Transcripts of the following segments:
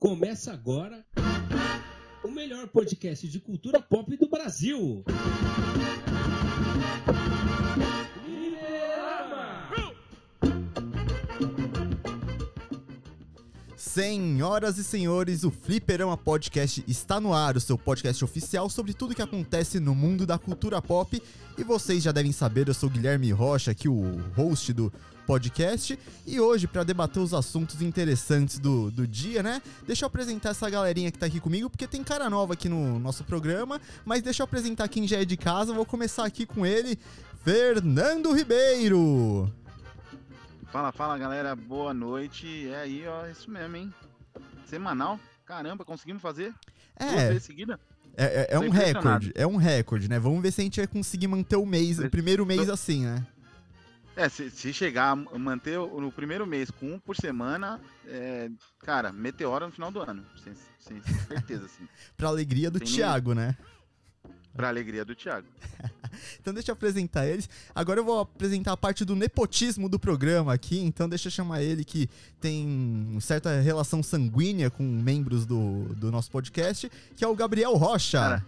Começa agora o melhor podcast de cultura pop do Brasil. Senhoras e senhores, o Fliperama Podcast está no ar, o seu podcast oficial sobre tudo que acontece no mundo da cultura pop. E vocês já devem saber, eu sou Guilherme Rocha, aqui o host do podcast. E hoje, para debater os assuntos interessantes do, do dia, né? Deixa eu apresentar essa galerinha que tá aqui comigo, porque tem cara nova aqui no nosso programa. Mas deixa eu apresentar quem já é de casa. Vou começar aqui com ele, Fernando Ribeiro. Fala, fala galera, boa noite. É aí, ó, isso mesmo, hein? Semanal? Caramba, conseguimos fazer? É, seguida? é, é, é um recorde, é um recorde, né? Vamos ver se a gente vai conseguir manter o mês, o primeiro mês assim, né? É, se, se chegar a manter o- no primeiro mês com um por semana, é, cara, meteora no final do ano. Sem, sem certeza, assim. Pra alegria do Tem nem- Thiago, né? Pra alegria do Thiago. Então deixa eu apresentar eles. Agora eu vou apresentar a parte do nepotismo do programa aqui. Então deixa eu chamar ele que tem certa relação sanguínea com membros do, do nosso podcast, que é o Gabriel Rocha. Cara.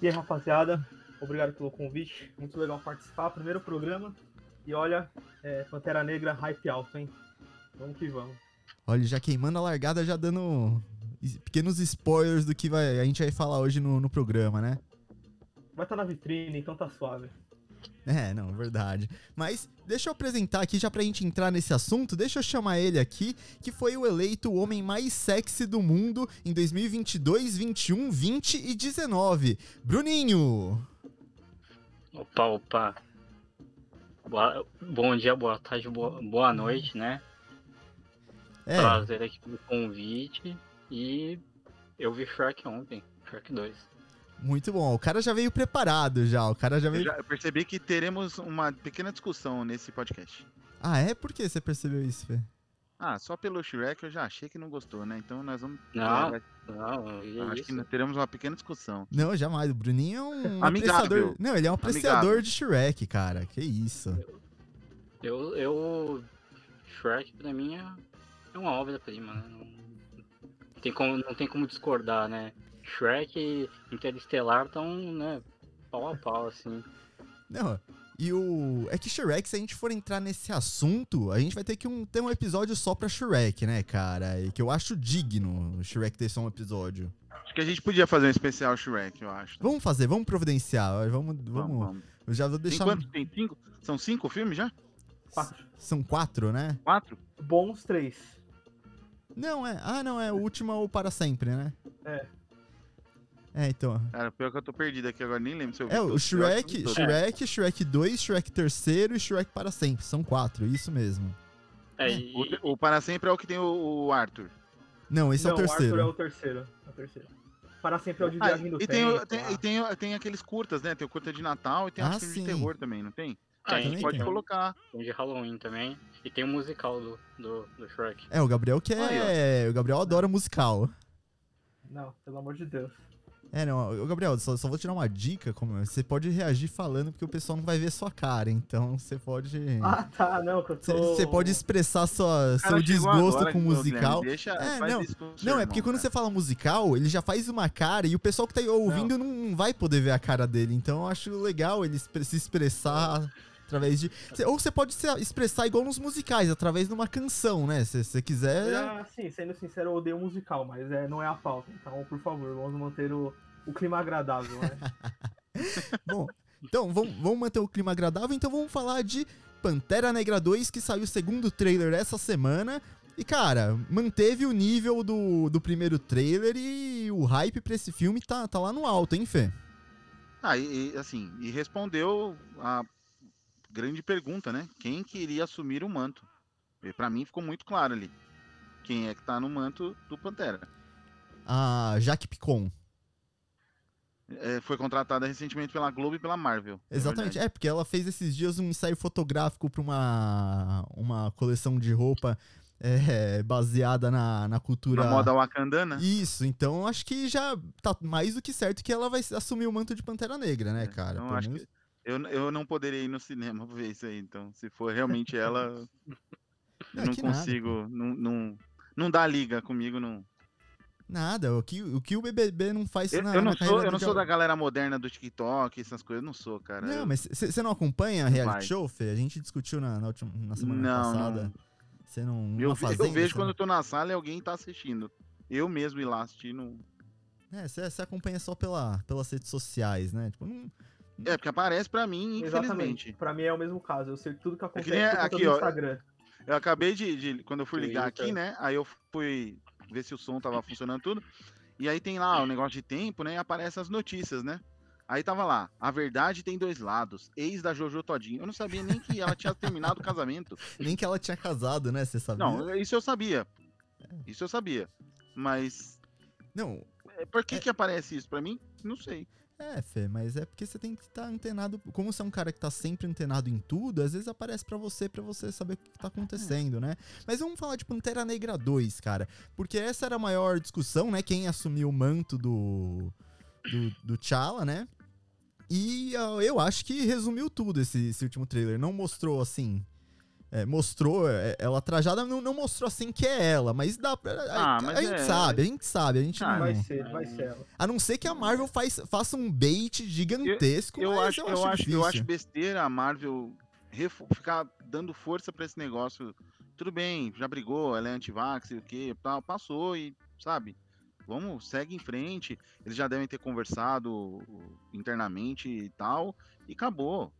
E aí, rapaziada, obrigado pelo convite. Muito legal participar. Primeiro programa. E olha, é, Pantera Negra, hype alto, hein? Vamos que vamos. Olha, já queimando a largada, já dando pequenos spoilers do que vai- a gente vai falar hoje no, no programa, né? Vai estar na vitrine, então tá suave. É, não, verdade. Mas deixa eu apresentar aqui, já pra gente entrar nesse assunto, deixa eu chamar ele aqui, que foi o eleito o homem mais sexy do mundo em 2022, 21, 20 e 19. Bruninho! Opa, opa. Boa- bom dia, boa tarde, boa, boa noite, né? É, Prazer aqui pelo convite. E eu vi Shrek ontem, Shrek 2. muito bom. O cara já veio preparado já, o cara já Eu veio... já percebi que teremos uma pequena discussão nesse podcast. Ah, é? Por que você percebeu isso, Fê? Ah, só pelo Shrek eu já achei que não gostou, né? Então nós vamos. Não, é, Não, e acho isso? que nós teremos uma pequena discussão. Não, jamais. O Bruninho é um Amigável. apreciador... Não, ele é um apreciador Amigável. de Shrek, cara. Que isso. Eu, eu. Shrek pra mim é, é uma obra-prima, né? Não, tem como, não tem como discordar, né? Shrek e Interestelar estão, né? Pau a pau, assim. Não, e o. É que Shrek, se a gente for entrar nesse assunto, a gente vai ter que um- ter um episódio só pra Shrek, né, cara? E que eu acho digno o Shrek ter só um episódio. Acho que a gente podia fazer um especial Shrek, eu acho. Vamos fazer, vamos providenciar. Vamos. vamos, Vamos, vamos. Eu já vou Tem deixar. quantos? Tem cinco? São cinco filmes já? Quatro. São quatro, né? Quatro? Bons três. Não, é. Ah, não, é o último ou para sempre, né? É. É, então. Cara, pior que eu tô perdido aqui agora, nem lembro se eu vi É, o Shrek, todos. Shrek, Shrek 2, Shrek terceiro e Shrek para sempre. São quatro, isso mesmo. É, É, e- O, o Para Sempre é o que tem o, o Arthur. Não, esse é Não, o terceiro. Arthur é o terceiro. É o terceiro. Para sempre é o de Ah, viagem do e tem, o- tempo. tem, e tem, tem aqueles curtas, né? Tem o curta de Natal e tem Ah, sim. de terror também, não tem? Ah, a Tem, gente pode tem. colocar. tem de Halloween também. E tem o musical do, do, do Shrek. É, o Gabriel que é. O Gabriel adora musical. Não, pelo amor de Deus. É, não, ô, Gabriel, só, só vou tirar uma dica, como você pode reagir falando, porque o pessoal não vai ver sua cara, então você pode. Ah, tá, não, que eu Você tô... você pode expressar sua, O cara seu desgosto agora, com ô, musical. Guilherme, Deixa, É, faz não. isso o Não, é irmão, porque quando cara. você fala musical, ele já faz uma cara e o pessoal que tá aí ouvindo não, vai poder ver a cara dele. Então eu acho legal ele se expressar através de. Cê- Ou você pode se expressar igual nos musicais, através de uma canção, né? Se você quiser. Ah, sim, sendo sincero, eu odeio musical, mas é, não é a pauta. Então, por favor, vamos manter o, o clima agradável, né? Bom, então vamos, vamos manter o clima agradável, então vamos falar de Pantera Negra 2, que saiu o segundo trailer essa semana. E, cara, manteve o nível do, do primeiro trailer e o hype pra esse filme tá, tá lá no alto, hein, Fê? Ah, e, e, assim, e respondeu a grande pergunta, né? Quem queria assumir o manto? E pra mim ficou muito claro ali. Quem é que tá no manto do Pantera? A Jaque Picon. É, foi contratada recentemente pela Globo e pela Marvel. na Exatamente. É, porque ela fez esses dias um ensaio fotográfico pra uma, uma coleção de roupa é, baseada na, na cultura. Na moda wakandana. Isso, então acho que já tá mais do que certo que ela vai assumir o manto de Pantera Negra, né, cara? Então, acho menos- que eu, eu não poderia ir no cinema ver isso aí. Então, se for realmente ela, eu Ah, não nada, consigo. não, não, não dá liga comigo, não. Nada, o que o, que o BBB não faz Eu, na, eu não na sou, eu não sou da galera moderna do TikTok, essas coisas, eu não sou, cara. Não, Eu- mas você não acompanha reality vai. show, Fê? A gente discutiu na, na última, na semana Não, passada. não. Você não. eu, na ve- fazenda, eu vejo quando não- eu tô na sala e alguém tá assistindo. Eu mesmo ir lá assistir, não. É, você acompanha só pela, pelas redes sociais, né? Tipo, não. É, porque aparece pra mim, Exatamente. infelizmente. Pra mim é o mesmo caso. Eu sei tudo que acontece por conta aqui, do ó, Instagram. Eu acabei de, de- Quando eu fui ligar Twitter. aqui, né? Aí eu fui ver se o som tava funcionando tudo. E aí tem lá o negócio de tempo, né? E aparece as notícias, né? Aí tava lá, a verdade tem dois lados, ex da Jojo Todinho. Eu não sabia nem que ela tinha terminado o casamento. Nem que ela tinha casado, né? Você sabia? Não, isso eu sabia. Isso eu sabia. Mas Não, é, por que que aparece isso pra mim? Não sei. É, Fê, mas é porque você tem que estar antenado. Como você é um cara que tá sempre antenado em tudo, às vezes aparece pra você, pra você saber o que, que tá acontecendo, né? Mas vamos falar de Pantera Negra 2, cara. Porque essa era a maior discussão, né? Quem assumiu o manto do. do, do T'Challa, né? E ah, eu acho que resumiu tudo esse, esse último trailer. Não mostrou assim. É, mostrou é, ela trajada, não, não mostrou assim que é ela, mas dá pra. A, Ah, mas a gente é- sabe, a gente sabe, a gente Ah, não. Vai ser, vai ser ela. A não ser que a Marvel faz, faça um bait gigantesco, Eu mas acho, eu eu, acho, eu acho besteira a Marvel refo- ficar dando força pra esse negócio. Tudo bem, já brigou, ela é antivax e o que, tal, passou e, sabe? Vamos, segue em frente. Eles já devem ter conversado internamente e tal, e acabou.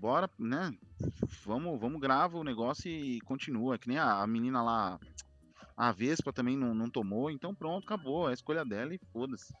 Bora, né? Vamos, vamos grava o negócio e continua. Que nem a, a menina lá, a Vespa também não, não tomou, então pronto, acabou. É a escolha dela e foda-se.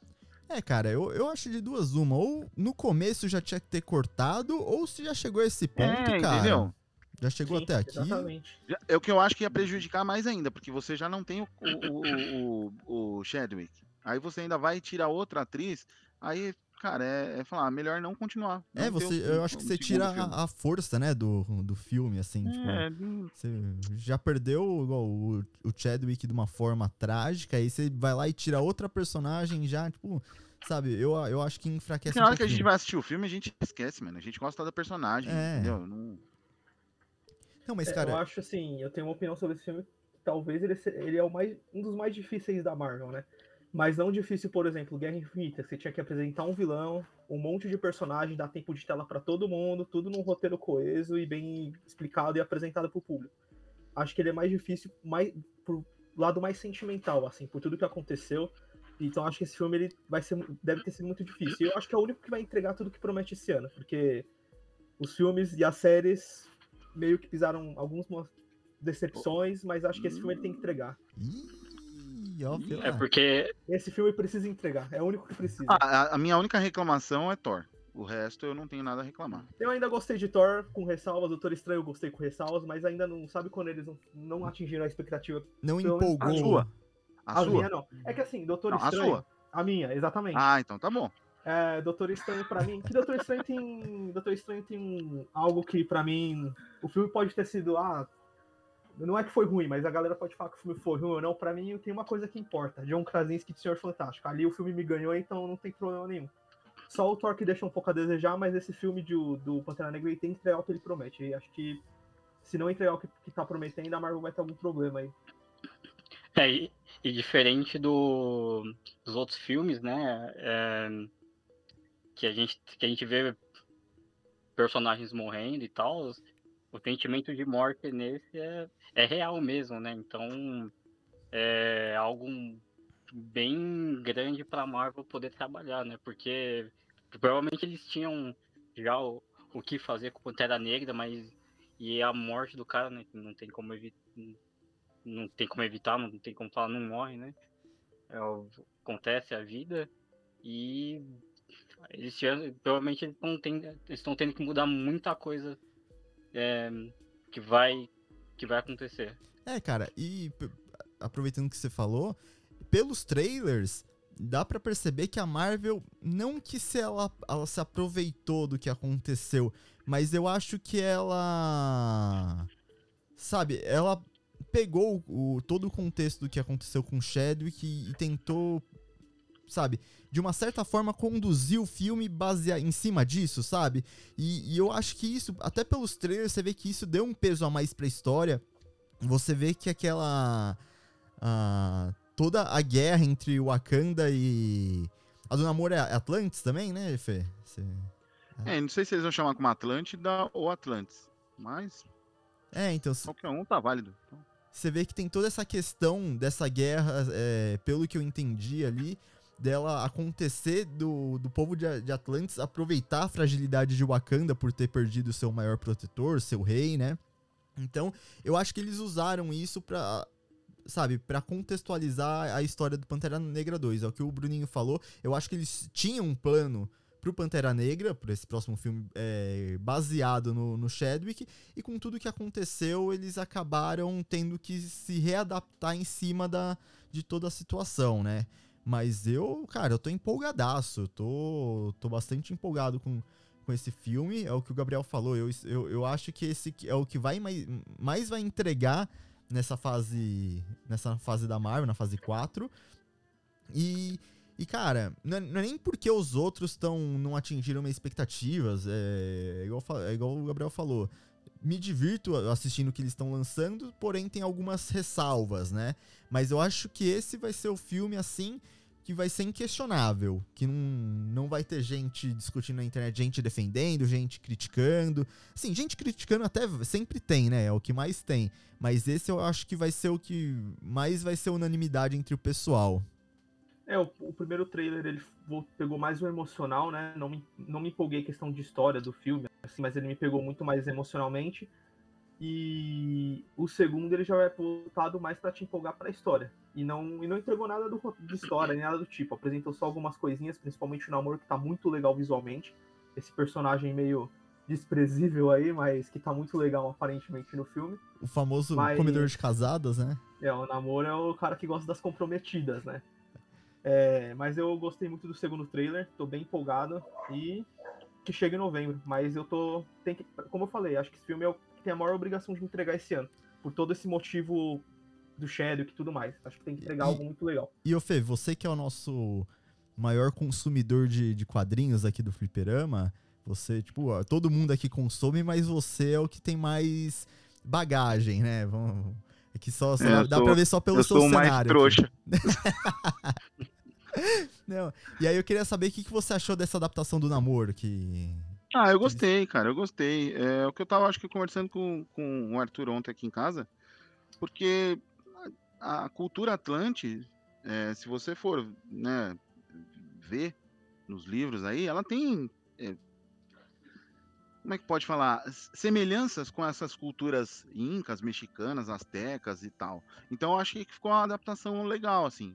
É, cara, eu, eu acho de duas uma. Ou no começo já tinha que ter cortado, ou se já chegou a esse ponto, É, cara. entendeu? Já chegou Sim, até aqui. Exatamente. É o que eu acho que ia prejudicar mais ainda, porque você já não tem o, o, o, o, o Chadwick. Aí você ainda vai tirar outra atriz, aí, cara, é, é falar, ah, melhor não continuar. É, não ter você, o- eu acho que o você tira a, a força, né, do, do filme, assim, tipo, É, hum, você já perdeu igual, o, o Chadwick de uma forma trágica, aí você vai lá e tira outra personagem já, tipo, sabe, eu, eu acho que enfraquece na um hora que a gente vai assistir o filme, a gente esquece, mano. A gente gosta da personagem, É. entendeu? Não... Não, mas, É, cara, Eu acho assim, eu tenho uma opinião sobre esse filme. Talvez ele, ele é o mais, um dos mais difíceis da Marvel, né? Mas não difícil, por exemplo, Guerra Infinita, você tinha que apresentar um vilão, um monte de personagem, dar tempo de tela pra todo mundo, tudo num roteiro coeso e bem explicado e apresentado pro público. Acho que ele é mais difícil, mais pro lado mais sentimental, assim, por tudo que aconteceu. Então acho que esse filme ele vai ser, deve ter sido muito difícil. E eu acho que é o único que vai entregar tudo que promete esse ano, porque os filmes e as séries meio que pisaram algumas decepções, mas acho que esse filme ele tem que entregar. Ih, ó, É porque Esse filme precisa entregar, é o único que precisa. Ah, a, a minha única reclamação é Thor. O resto eu não tenho nada a reclamar. Eu ainda gostei de Thor com ressalvas, Doutor Estranho eu gostei com ressalvas, mas ainda não sabe quando eles não, não atingiram a expectativa. não menos empolgou. a sua. A, sua? minha não. É que assim, Doutor Não, a Estranho. sua. A minha, exatamente. Ah, então tá bom. É, Doutor Estranho pra mim. Que Doutor Estranho tem. Doutor Estranho tem algo que pra mim. O filme pode ter sido. Ah, não é que foi ruim, mas a galera pode falar que o filme foi ruim ou não. Pra mim tem uma coisa que importa. John Krasinski de Senhor Fantástico. Ali o filme me ganhou, então não tem problema nenhum. Só o Thor que deixa um pouco a desejar, mas esse filme de, do Pantera Negra ele tem que entregar o que ele promete. E acho que se não entregar o que, que tá prometendo, a Marvel vai ter algum problema aí. É, e, diferente do, dos outros filmes, né? é, que, a gente, que a gente vê personagens morrendo e tal, o sentimento de morte nesse é, é real mesmo, né? Então é algo bem grande pra Marvel poder trabalhar, né? Porque provavelmente eles tinham já o, o que fazer com Pantera Negra, mas e a morte do cara, né? Não tem como evitar não tem como evitar, não tem como falar, não morre, né? É, acontece a vida e eles provavelmente eles estão tendo, eles estão tendo que mudar muita coisa é, que vai que vai acontecer. É, cara, e aproveitando que você falou, pelos trailers, dá pra perceber que a Marvel, não que se ela, ela se aproveitou do que aconteceu, mas eu acho que ela. Sabe, ela pegou o, todo o contexto do que aconteceu com Chadwick e, e tentou, sabe, de uma certa forma conduzir o filme basear em cima disso, sabe? E, e eu acho que isso, até pelos trailers, você vê que isso deu um peso a mais pra história. Você vê que aquela. toda a guerra entre Wakanda e. A do namoro é Atlantis também, né, Fê? Cê... É, não sei se eles vão chamar como Atlântida ou Atlantis. Mas É, então. qualquer um tá válido. Então, Você vê que tem toda essa questão dessa guerra, é, pelo que eu entendi ali, dela acontecer do, do povo de, de Atlantis aproveitar a fragilidade de Wakanda por ter perdido seu maior protetor, seu rei, né? Então, eu acho que eles usaram isso pra, sabe, pra contextualizar a história do Pantera Negra 2. É o que o Bruninho falou. Eu acho que eles tinham um plano pro Pantera Negra, por esse próximo filme é, baseado no, no Chadwick, e com tudo que aconteceu, eles acabaram tendo que se readaptar em cima da, de toda a situação, né? Mas eu, cara, eu tô empolgadaço, eu tô, tô bastante empolgado com, com esse filme, é o que o Gabriel falou, eu, eu, eu acho que esse é o que vai mais, mais vai entregar nessa fase, nessa fase da Marvel, na fase 4, e... E, cara, não é, não é nem porque os outros tão, não atingiram minhas expectativas, é igual, fa- é igual o Gabriel falou. Me divirto assistindo o que eles estão lançando, porém tem algumas ressalvas, né? Mas eu acho que esse vai ser o filme, assim, que vai ser inquestionável. Que não, não vai ter gente discutindo na internet, gente defendendo, gente criticando. Sim, gente criticando até sempre tem, né? É o que mais tem. Mas esse eu acho que vai ser o que mais vai ser unanimidade entre o pessoal. É, o, o primeiro trailer ele pegou mais o emocional, né? Não me, não me empolguei questão de história do filme, assim, mas ele me pegou muito mais emocionalmente. E o segundo ele já é voltado mais pra te empolgar pra história. E não, e não entregou nada do, de história, nem nada do tipo. Apresentou só algumas coisinhas, principalmente o namoro, que tá muito legal visualmente. Esse personagem meio desprezível aí, mas que tá muito legal aparentemente no filme. O famoso Mas- comedor de casadas, né? É, o namoro é o cara que gosta das comprometidas, né? É, mas eu gostei muito do segundo trailer, tô bem empolgado e que chega em novembro. Mas eu tô. Tem que, como eu falei, acho que esse filme é o tem a maior obrigação de entregar esse ano. Por todo esse motivo do Shadow e tudo mais. Acho que tem que entregar E- algo muito legal. E ô Fê, você que é o nosso maior consumidor de, de quadrinhos aqui do Fliperama, você, tipo, ó, todo mundo aqui consome, mas você é o que tem mais bagagem, né? Vamos, é que só, só É, dá, sou- pra ver só pelo eu seu sou o mais cenário. aqui. trouxa. Não, e aí eu queria saber o que, que você achou dessa adaptação do namoro, que... Ah, eu gostei, cara, eu gostei. É o que eu tava, acho que, conversando com, com o Arthur ontem aqui em casa, porque a, a cultura Atlante, é, se você for, né, ver nos livros aí, ela tem, é, como é que pode falar, semelhanças com essas culturas incas, mexicanas, astecas e tal. Então eu achei que ficou uma adaptação legal, assim.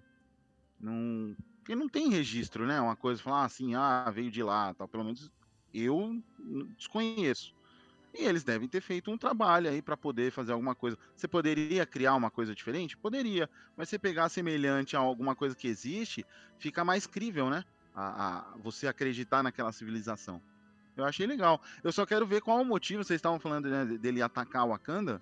Não, porque não tem registro, né? Uma coisa falar assim, ah, veio de lá, tal. Pelo menos eu desconheço. E eles devem ter feito um trabalho aí para poder fazer alguma coisa. Você poderia criar uma coisa diferente? Poderia. Mas você pegar semelhante a alguma coisa que existe, fica mais crível, né? A, a- você acreditar naquela civilização. Eu achei legal. Eu só quero ver qual é o motivo. Vocês estavam falando né, de- dele atacar o Wakanda.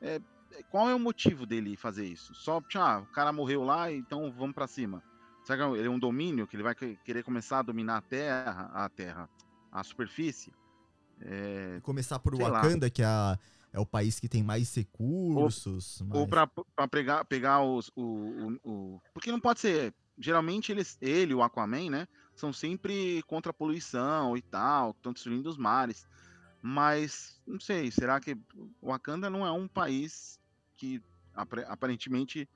É, é, qual é o motivo dele fazer isso? Só, ah, o cara morreu lá, então vamos para cima. Será que ele é um domínio que ele vai que- querer começar a dominar a terra, a terra, a superfície? É, Começar por Sei lá. Wakanda, que é, a- é o país que tem mais recursos. Ou mais- para pegar, pegar os. O, o, o- Porque não pode ser. Geralmente eles, ele, o Aquaman, né? São sempre contra a poluição e tal, estão destruindo os mares. Mas, não sei, será que o Wakanda não é um país que aparentemente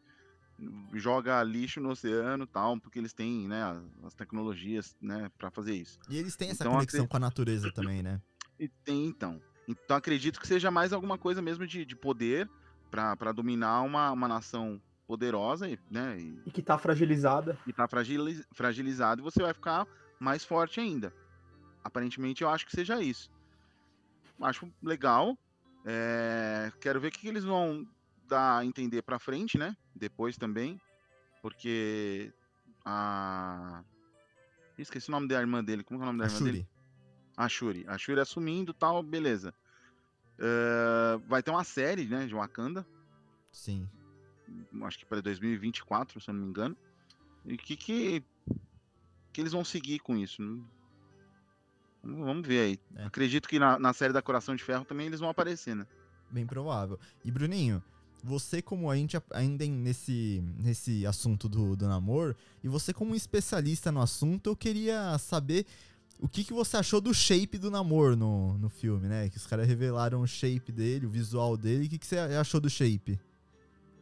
joga lixo no oceano e tal, porque eles têm, né, as, as tecnologias, né, para fazer isso. E eles têm essa Então, conexão acre- com a natureza também, né? E tem então. Então acredito que seja mais alguma coisa mesmo de, de poder para dominar uma, uma nação poderosa e, né, e, E que tá fragilizada. e tá fragiliz, fragilizado e você vai ficar mais forte ainda. Aparentemente eu acho que seja isso. Acho legal. É, quero ver o que, que eles vão dar a entender pra frente, né? Depois também. Porque a. Esqueci o nome da irmã dele. Como é o nome da A irmã dele? A Shuri. A Shuri assumindo tal, beleza. Eh, vai ter uma série, né, de Wakanda, Sim. acho que para 2024, se eu não me engano. E que que, que eles vão seguir com isso? né? Vamos vamos ver aí. É. Acredito que na, na série da Coração de Ferro também eles vão aparecer, né? Bem provável. E Bruninho, você como a gente ainda nesse, nesse assunto do, do namoro, e você como um especialista no assunto, eu queria saber o que, que você achou do shape do namoro no, no filme, né? Que os caras revelaram o shape dele, o visual dele. O que, que você achou do shape?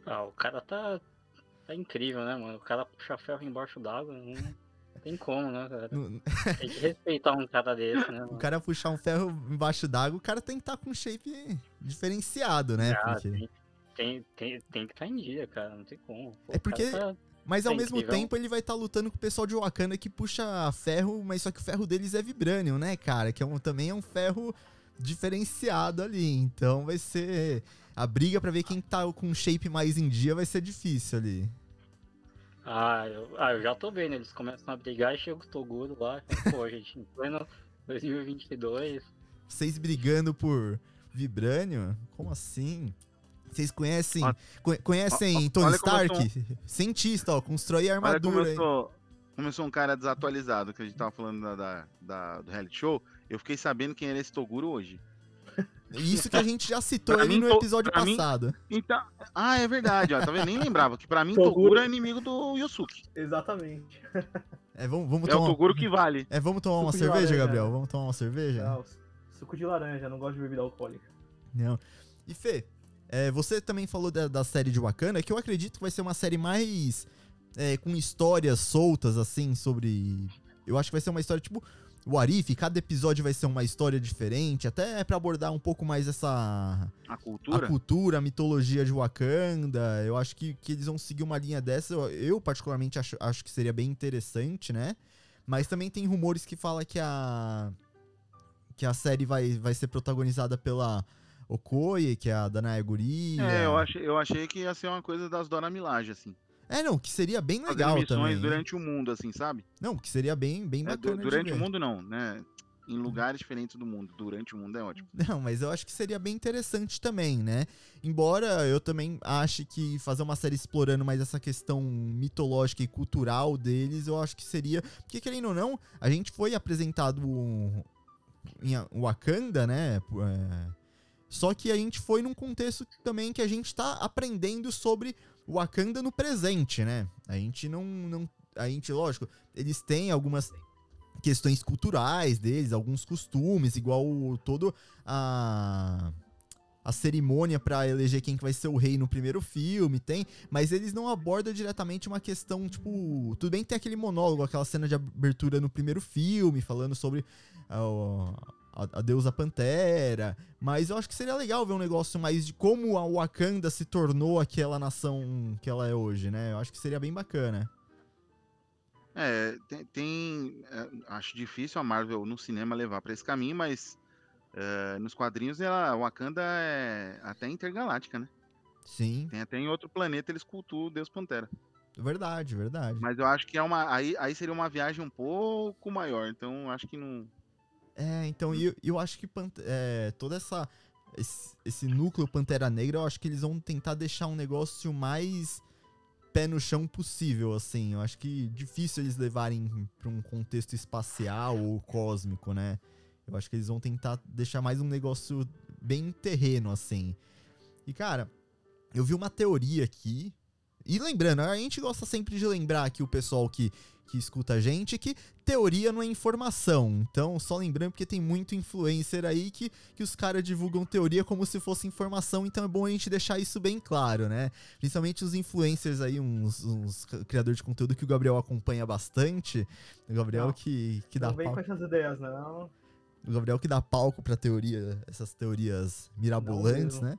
Ah, o cara tá, tá incrível, né, mano? O cara puxa ferro embaixo d'água, não tem como, né, cara? Tem que respeitar um cara desse, né? o mano? cara puxar um ferro embaixo d'água, o cara tem que estar com um shape diferenciado, né? Ah, Porque- tem, tem, tem, tem que estar em dia, cara. Não tem como. Pô, É porque- tá- Mas ao mesmo tempo ele vai estar lutando com o pessoal de Wakanda que puxa ferro, mas só que o ferro deles é vibranium, né, cara? Que é um, também é um ferro diferenciado ali. Então vai ser. A briga pra ver quem tá com shape mais em dia vai ser difícil ali. Ah eu, ah, eu já tô vendo. Eles começam a brigar e chega o Toguro lá. Pô, gente, em pleno 2022. Vocês brigando por vibranium? Como assim? Vocês conhecem. Conhecem Tony olha Stark? Cientista, ó, constrói Olha como armadura. eu sou, como eu sou um cara desatualizado, que a gente tava falando da, da- da- do reality show, eu fiquei sabendo quem era esse Toguro hoje. Isso que a gente já citou mim, no to- episódio pra mim- passado. Então, ah, é verdade, ó, tá vendo? Nem lembrava, que pra mim Toguro- Toguro é inimigo do Yosuke. Exatamente. É, vamos, vamos É o tomar. Toguro que vale. É, vamos tomar uma Suco de cerveja, laranja, Gabriel? né? Vamos tomar uma cerveja? Não, suco de laranja, não gosto de bebida alcoólica. Não. E Fê, é, você também falou da, da série de Wakanda, que eu acredito que vai ser uma série mais é, com histórias soltas, assim, sobre. Eu acho que vai ser uma história tipo. O Arif, cada episódio vai ser uma história diferente, até pra abordar um pouco mais essa. A A cultura. cultura, a mitologia de Wakanda. Eu acho que, que eles vão seguir uma linha dessa. Eu, eu, particularmente, acho, acho que seria bem interessante, né? Mas também tem rumores que fala que a. Que a série vai, vai ser protagonizada pela Okoye, que é a Danaya Guri. É, eu achei, eu achei que ia ser uma coisa das Dora Milaje, assim. É, não, que seria bem Fazer legal também. durante o mundo, assim, sabe? Não, que seria bem, bem É, bacana. de durante o mundo não, né? Em lugares diferentes do mundo. Durante o mundo é ótimo. Não, mas eu acho que seria bem interessante também, né? Embora eu também ache que fazer uma série explorando mais essa questão mitológica e cultural deles, eu acho que seria. Porque, querendo ou não, a gente foi apresentado em Wakanda, né? É, Só que a gente foi num contexto também que a gente tá aprendendo sobre Wakanda no presente, né? A gente não. não a gente, lógico, eles têm algumas questões culturais deles, alguns costumes, igual o- todo a a cerimônia pra eleger quem que vai ser o rei no primeiro filme, tem, mas eles não abordam diretamente uma questão, tipo, tudo bem que tem aquele monólogo, aquela cena de abertura no primeiro filme, falando sobre a, a, a deusa Pantera, mas eu acho que seria legal ver um negócio mais de como a Wakanda se tornou aquela nação que ela é hoje, né? Eu acho que seria bem bacana. É, tem. tem, é, acho difícil a Marvel no cinema levar pra esse caminho, mas é, nos quadrinhos ela, Wakanda é até intergaláctica, né? Sim, Tem até em outro planeta eles cultuam o Deus Pantera. verdade, verdade. Mas eu acho que é uma. Aí, aí seria uma viagem um pouco maior. Então acho que não. É, então, eu, eu acho que é, toda essa. Esse, esse núcleo Pantera Negra, eu acho que eles vão tentar deixar um negócio mais pé no chão possível, assim. Eu acho que difícil eles levarem pra um contexto espacial ou cósmico, né? Eu acho que eles vão tentar deixar mais um negócio bem terreno, assim. E, cara, eu vi uma teoria aqui. E lembrando, a gente gosta sempre de lembrar aqui o pessoal que, que escuta a gente que teoria não é informação. Então, só lembrando, porque tem muito influencer aí que, que os caras divulgam teoria como se fosse informação, então é bom a gente deixar isso bem claro, né? Principalmente os influencers aí, uns, uns criadores de conteúdo que o Gabriel acompanha bastante. O Gabriel Não, que, que dá não vem palco, com essas ideias, não. o Gabriel que dá palco pra teoria, essas teorias mirabolantes, né?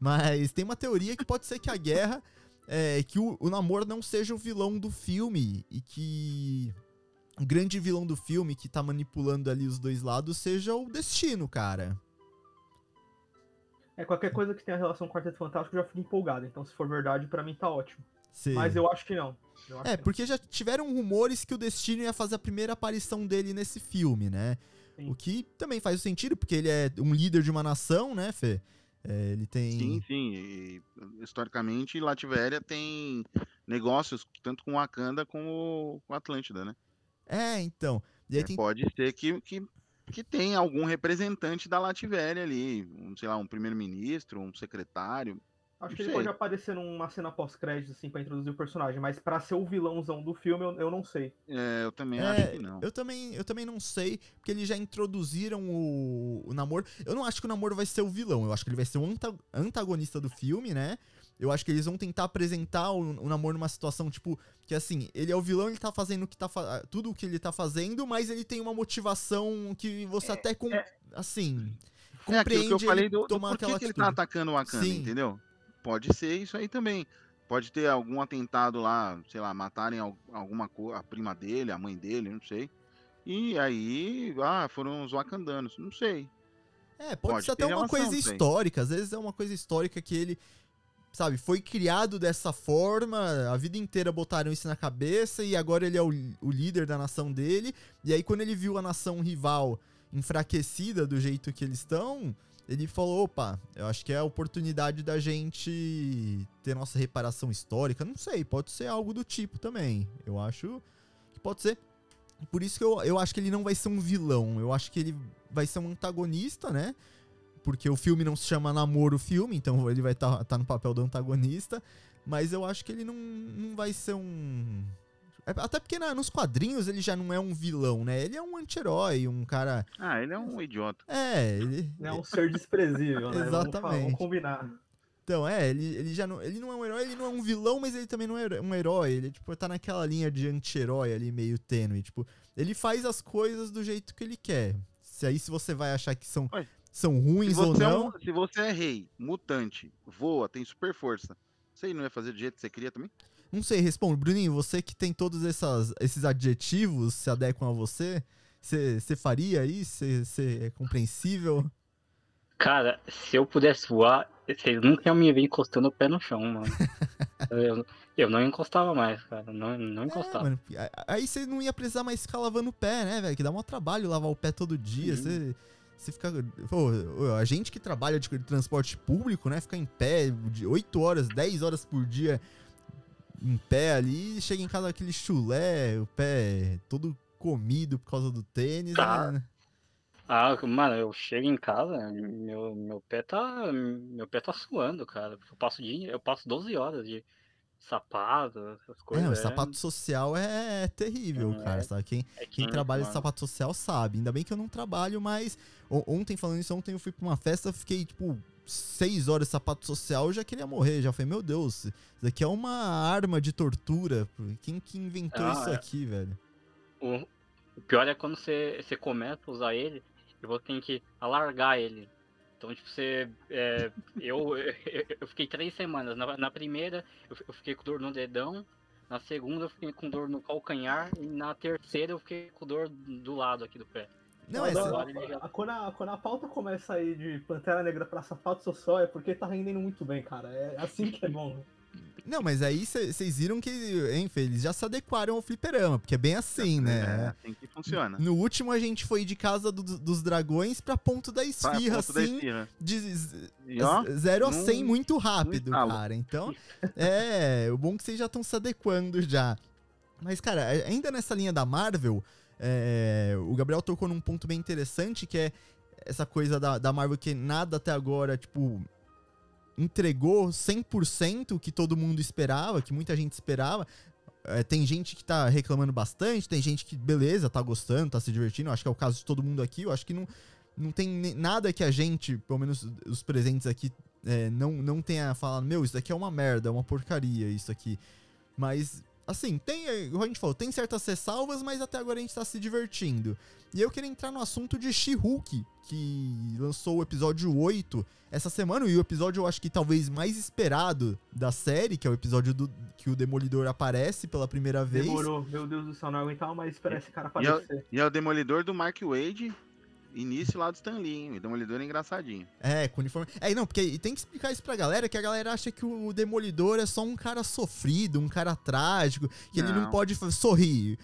Mas tem uma teoria que pode ser que a guerra, é, que o, o namoro não seja o vilão do filme e que o grande vilão do filme que tá manipulando ali os dois lados seja o destino, cara. É, qualquer coisa que tenha relação com o Quarteto Fantástico eu já fico empolgado. Então, se for verdade, pra mim tá ótimo. Cê- Mas eu acho que não. Acho É, que porque já tiveram rumores que o Destino ia fazer a primeira aparição dele nesse filme, né? Sim. O que também faz sentido, porque ele é um líder de uma nação, né, Fê? É, ele tem. Sim, sim. E, historicamente, Lativéria tem negócios tanto com Wakanda como com Atlântida, né? É, então. E É, tem Pode ser que, que, que tenha algum representante da Lativéria ali, um, sei lá, um primeiro-ministro, um secretário. Acho que ele pode aparecer numa cena pós-crédito, assim, pra introduzir o personagem, mas pra ser o vilãozão do filme, eu, eu não sei. É, eu também É, acho que não. Eu também, eu também não sei, porque eles já introduziram o, o Namor. Eu não acho que o Namor vai ser o vilão, eu acho que ele vai ser o anta- antagonista do filme, né? Eu acho que eles vão tentar apresentar o, o Namor numa situação, tipo, que assim, ele é o vilão, ele tá fazendo o que tá fa- tudo o que ele tá fazendo, mas ele tem uma motivação que você até, com, assim, É aquilo que eu compreende falei ele do, do que ele tá atacando o Wakanda, Sim. entendeu? Pode ser isso aí também. Pode ter algum atentado lá, sei lá, matarem al- alguma co- a prima dele, a mãe dele, não sei. E aí, ah, foram os wakandanos, não sei. É, pode, Pode ser até uma coisa histórica. Às vezes é uma coisa histórica que ele, sabe, foi criado dessa forma, a vida inteira botaram isso na cabeça e agora ele é o, o líder da nação dele. E aí, quando ele viu a nação rival enfraquecida do jeito que eles estão, ele falou: opa, eu acho que é a oportunidade da gente ter nossa reparação histórica. Não sei, pode ser algo do tipo também. Eu acho que pode ser. Por isso que eu, eu acho que ele não vai ser um vilão. Eu acho que ele vai ser um antagonista, né? Porque o filme não se chama Namoro Filme, então ele vai estar no papel do antagonista. Mas eu acho que ele não, não vai ser um. É, Até porque na- nos quadrinhos ele já não é um vilão, né? Ele é um anti-herói, um cara. Ah, ele é um idiota. É, ele. É um ser desprezível, né? Vamos Exatamente. Vamos combinar. Então, é, ele, ele já não. Ele não é um herói, ele não é um vilão, mas ele também não é um herói. Ele, tipo, tá naquela linha de anti-herói ali, meio tênue. Tipo, ele faz as coisas do jeito que ele quer. Se aí se você vai achar que são, são ruins ou você, é não. um- se você é rei, mutante, voa, tem super força, você aí não ia fazer do jeito que você queria também? Não sei, responde. Bruninho, você que tem todos essas, esses adjetivos se adequam a você, você faria isso? Você é compreensível? Cara, se eu pudesse voar, vocês nunca iam me ver encostando o pé no chão, mano. eu, eu não encostava mais, cara. Não, não É, encostava. mano, a- aí você não ia precisar mais ficar lavando o pé, né, velho? Que dá mó trabalho lavar o pé todo dia. Você. Você fica. Pô, a gente que trabalha de transporte público, né? Fica em pé de 8 horas, 10 horas por dia em pé ali, chega em casa aquele chulé, o pé todo comido por causa do tênis. Tá. né? Ah, mano, eu chego em casa, meu, meu pé tá. Meu pé tá suando, cara. Eu passo, dia, eu passo 12 horas de sapato, essas coisas. É, o é- sapato social é terrível, É. cara. Sabe? Quem, é Quem trabalha de sapato social sabe. Ainda bem que eu não trabalho, mas ontem, falando isso, ontem eu fui pra uma festa, fiquei, tipo, seis horas de sapato social, eu já queria morrer. Já falei, meu Deus, isso daqui é uma arma de tortura. Quem que inventou Ah, isso é. aqui, velho? O, o pior é quando você, você começa a usar ele e você tem que alargar ele. Então, tipo, você. é, eu, eu, fiquei três semanas. Na, na primeira, eu, eu fiquei com dor no dedão. Na segunda, eu fiquei com dor no calcanhar. E na terceira, eu fiquei com dor do lado aqui do pé. Não, essa, a- quando, a, quando a pauta começa aí de Pantera Negra pra sapato social é porque tá rendendo muito bem, cara. É assim que é bom. não, mas aí vocês viram que, enfim, eles já se adequaram ao fliperama, porque é bem assim, É né? assim que funciona. No último, a gente foi de casa do- dos dragões pra ponto da esfirra, ponto da assim, esfirra. de z- E ó, 0 a num- 100 muito rápido, estalo. cara. Então, é, o bom é que vocês já estão se adequando já. Mas, cara, ainda nessa linha da Marvel, é, o Gabriel tocou num ponto bem interessante, que é essa coisa da, da Marvel que nada até agora, tipo, entregou 100% o que todo mundo esperava, que muita gente esperava. É, tem gente que tá reclamando bastante, tem gente que, beleza, tá gostando, tá se divertindo. Acho que é o caso de todo mundo aqui. Eu acho que não, não tem nada que a gente, pelo menos os presentes aqui, é, não, não tenha falado, meu, isso daqui é uma merda, é uma porcaria, isso aqui. Mas, assim, tem, é, igual a gente falou, tem certas ressalvas, mas até agora a gente tá se divertindo. E eu queria entrar no assunto de She-Hulk, que lançou o episódio 8 essa semana, e o episódio eu acho que talvez mais esperado da série, que é o episódio do, que o Demolidor aparece pela primeira vez. Demorou. Meu Deus do céu, não aguentava mais esperar esse cara E eu- aparecer. E é o Demolidor do Mark Wade, início lá do Stan Lee, hein? O Demolidor é engraçadinho. É, com uniforme. É, não, porque tem que explicar isso pra galera, que a galera acha que o Demolidor é só um cara sofrido, um cara trágico, que ele não Não. pode sorrir.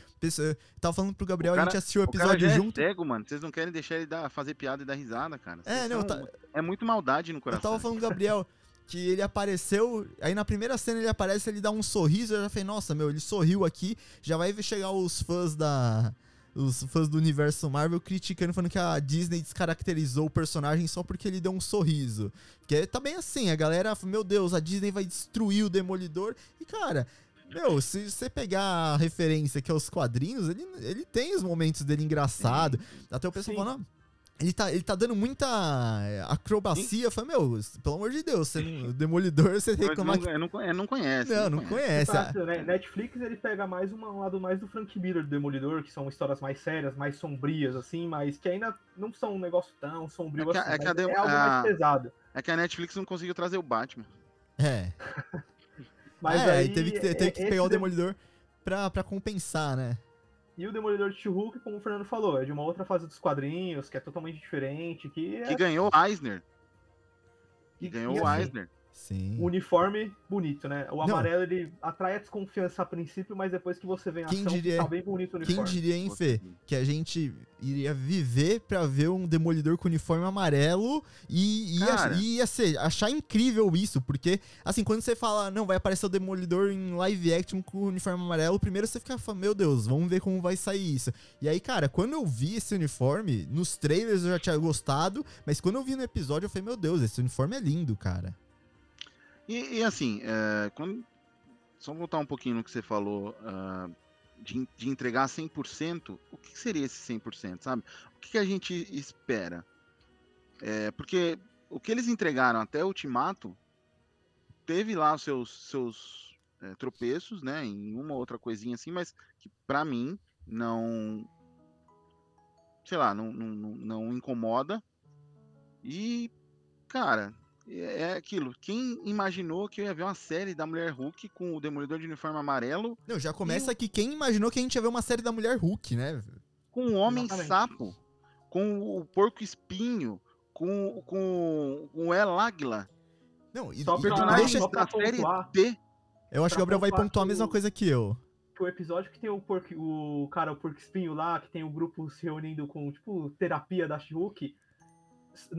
Tava falando pro Gabriel, O a cara- gente assistiu o O cara episódio é junto. cego, mano. Vocês não querem deixar ele dar, fazer piada e dar risada, cara. É, Vocês não, são- tá- É muito maldade no Eu coração. tava falando Gabriel que ele apareceu, aí na primeira cena ele aparece, ele dá um sorriso, eu já falei, nossa, meu, ele sorriu aqui, já vai chegar os fãs da os fãs do universo Marvel criticando, falando que a Disney descaracterizou o personagem só porque ele deu um sorriso. Que tá bem assim, a galera, meu Deus, a Disney vai destruir o Demolidor. E, cara, meu, se você pegar a referência que é os quadrinhos, ele, ele tem os momentos dele engraçado. Até o pessoal Sim. falando, "Ah, ele tá, ele tá dando muita eh, acrobacia. Eu falei, meu, pelo amor de Deus, você não- o Demolidor, você reclamar não, que. eu não, eu não conhece. Não, não conhece. ah, Exato, né? Netflix ele pega mais uma- um lado mais do Frank Miller do Demolidor, que são histórias mais sérias, mais sombrias, assim, mas que ainda não são um negócio tão sombrio É que a- assim. é que mas a Dem- é algo a- mais pesado. É que a Netflix não conseguiu trazer o Batman. É. Mas é, aí, teve que, ter- é- teve que esse pegar o Dem- Demolidor pra, pra compensar, né? E o Demolidor de Hulk, como o Fernando falou, é de uma outra fase dos quadrinhos, que é totalmente diferente, que é Que ganhou o Eisner. Que E- ganhou e o assim, Eisner. Sim. o uniforme bonito, né? O Não. amarelo ele atrai a desconfiança a princípio, mas depois que você vê em Quem ação, diria- tá bem bonito o Quem uniforme. diria, hein, Fê, que a gente iria viver pra ver um Demolidor com uniforme amarelo e ia, ia ser, achar incrível isso, porque, assim, quando você fala, não, vai aparecer o Demolidor em live action com o uniforme amarelo, primeiro você fica meu Deus, vamos ver como vai sair isso. E aí, cara, quando eu vi esse uniforme, nos trailers eu já tinha gostado, mas quando eu vi no episódio eu falei, meu Deus, esse uniforme é lindo, cara. E, e assim, é, quando, só voltar um pouquinho no que você falou ah, de, de entregar 100%, o que seria esse 100%, sabe? O que, que a gente espera? É, porque o que eles entregaram até o Ultimato teve lá os seus, seus é, tropeços, né? Em uma ou outra coisinha assim, mas que pra mim não. Sei lá, não, não- não incomoda. E, cara, é é aquilo. Quem imaginou que eu ia ver uma série da Mulher Hulk com o Demolidor de uniforme amarelo Não, já começa que quem imaginou que a gente ia ver uma série da Mulher Hulk, né? com o Homem Exatamente. Sapo, com o Porco Espinho, com, com, com o El Águila. Não, e, Só e Personagem deixa, só pra da série. D. eu acho que o Gabriel vai pontuar a mesma coisa que eu. o episódio que tem o, porco, o cara, o porco espinho lá, que tem o grupo se reunindo com, tipo, terapia da She-Hulk, s-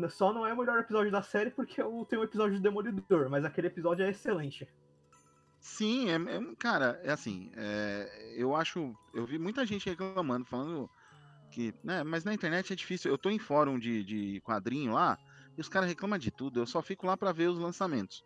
só não é o melhor episódio da série porque o- tem um episódio do Demolidor, mas aquele episódio é excelente. Sim, é, é- cara, é assim, é, eu acho, eu vi muita gente reclamando, falando que, né, mas na internet é difícil, eu tô em fórum de, de quadrinho lá, e os caras reclamam de tudo, eu só fico lá pra ver os lançamentos.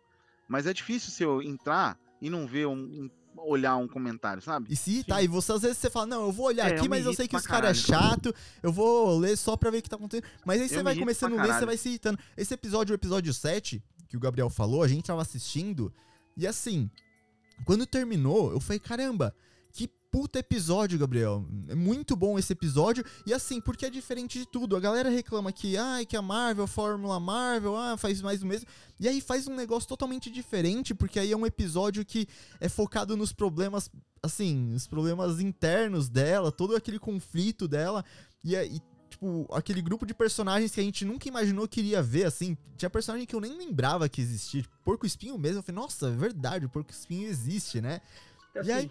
Mas é difícil se eu entrar e não ver um, um- olhar um comentário, sabe? E se tá, e você às vezes você fala, não, eu vou olhar É, aqui, eu mas eu sei que os caras é chato, eu vou ler só pra ver o que tá acontecendo. Mas aí Eu você vai começando a ler, você vai se irritando. Esse episódio, o episódio 7, que o Gabriel falou, a gente tava assistindo, e assim, quando terminou, eu falei, caramba, puta episódio, Gabriel. É muito bom esse episódio. E assim, porque é diferente de tudo. A galera reclama que, ai, que a Marvel, a Fórmula Marvel, ah, faz mais do mesmo. E aí faz um negócio totalmente diferente, porque aí é um episódio que é focado nos problemas, assim, os problemas internos dela, todo aquele conflito dela. E aí, tipo, aquele grupo de personagens que a gente nunca imaginou que iria ver, assim. Tinha personagem que eu nem lembrava que existia. Tipo, Porco Espinho mesmo. Eu falei, nossa, é verdade, o Porco Espinho existe, né? E, E aí, assim,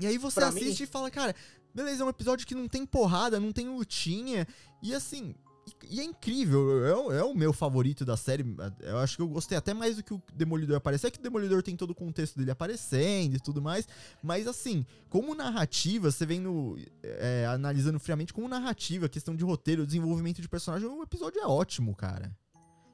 E aí você Pra assiste mim- e fala, cara, beleza, é um episódio que não tem porrada, não tem lutinha. E assim, e, é incrível. É, o- é o meu favorito da série. Eu acho que eu gostei até mais do que o Demolidor aparecer. É que o Demolidor tem todo o contexto dele aparecendo e tudo mais. Mas assim, como narrativa, você vendo, é, analisando friamente, como narrativa, questão de roteiro, desenvolvimento de personagem, o episódio é ótimo, cara.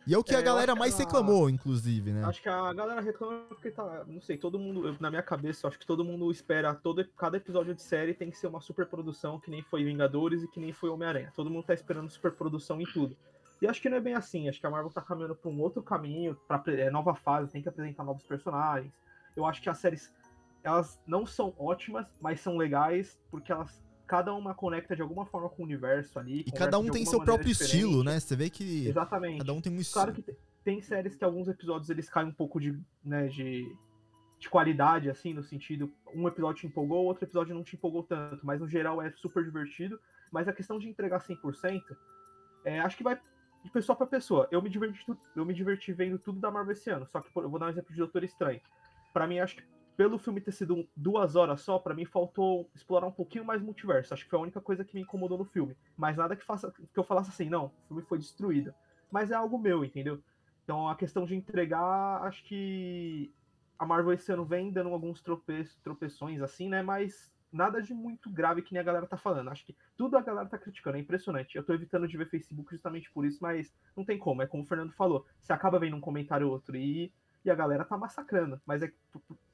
E é o que É, a galera mais a- reclamou, inclusive, né? Acho que a galera reclama porque tá. Não sei, todo mundo. eu- na minha cabeça, acho que todo mundo espera. Todo, cada episódio de série tem que ser uma superprodução, que nem foi Vingadores e que nem foi Homem-Aranha. Todo mundo tá esperando superprodução em tudo. E acho que não é bem assim. Acho que a Marvel tá caminhando pra um outro caminho, pra é, nova fase, tem que apresentar novos personagens. Eu acho que as séries, elas não são ótimas, mas são legais, porque elas. Cada uma conecta de alguma forma com o universo ali. E cada um tem seu próprio diferente. estilo, né? Você vê que Exatamente. cada um tem um estilo. Claro que te- tem séries que alguns episódios eles caem um pouco de, né, de, de qualidade, assim, no sentido, um episódio te empolgou, outro episódio não te empolgou tanto, mas no geral é super divertido. Mas a questão de entregar 100%, é, acho que vai de pessoa pra pessoa. Eu me diverti, eu me diverti vendo tudo da Marvel esse ano, só que eu vou dar um exemplo de Doutor Estranho. Pra mim, acho que pelo filme ter sido duas horas só, pra mim faltou explorar um pouquinho mais multiverso. Acho que foi a única coisa que me incomodou no filme. Mas nada que faça que eu falasse assim, não, o filme foi destruído. Mas é algo meu, entendeu? Então a questão de entregar, acho que a Marvel esse ano vem dando alguns trope tropeções assim, né? Mas nada de muito grave que nem a galera tá falando. Acho que tudo a galera tá criticando, é impressionante. Eu tô evitando de ver Facebook justamente por isso, mas não tem como. É como o Fernando falou, você acaba vendo um comentário ou outro e, e a galera tá massacrando. Mas é,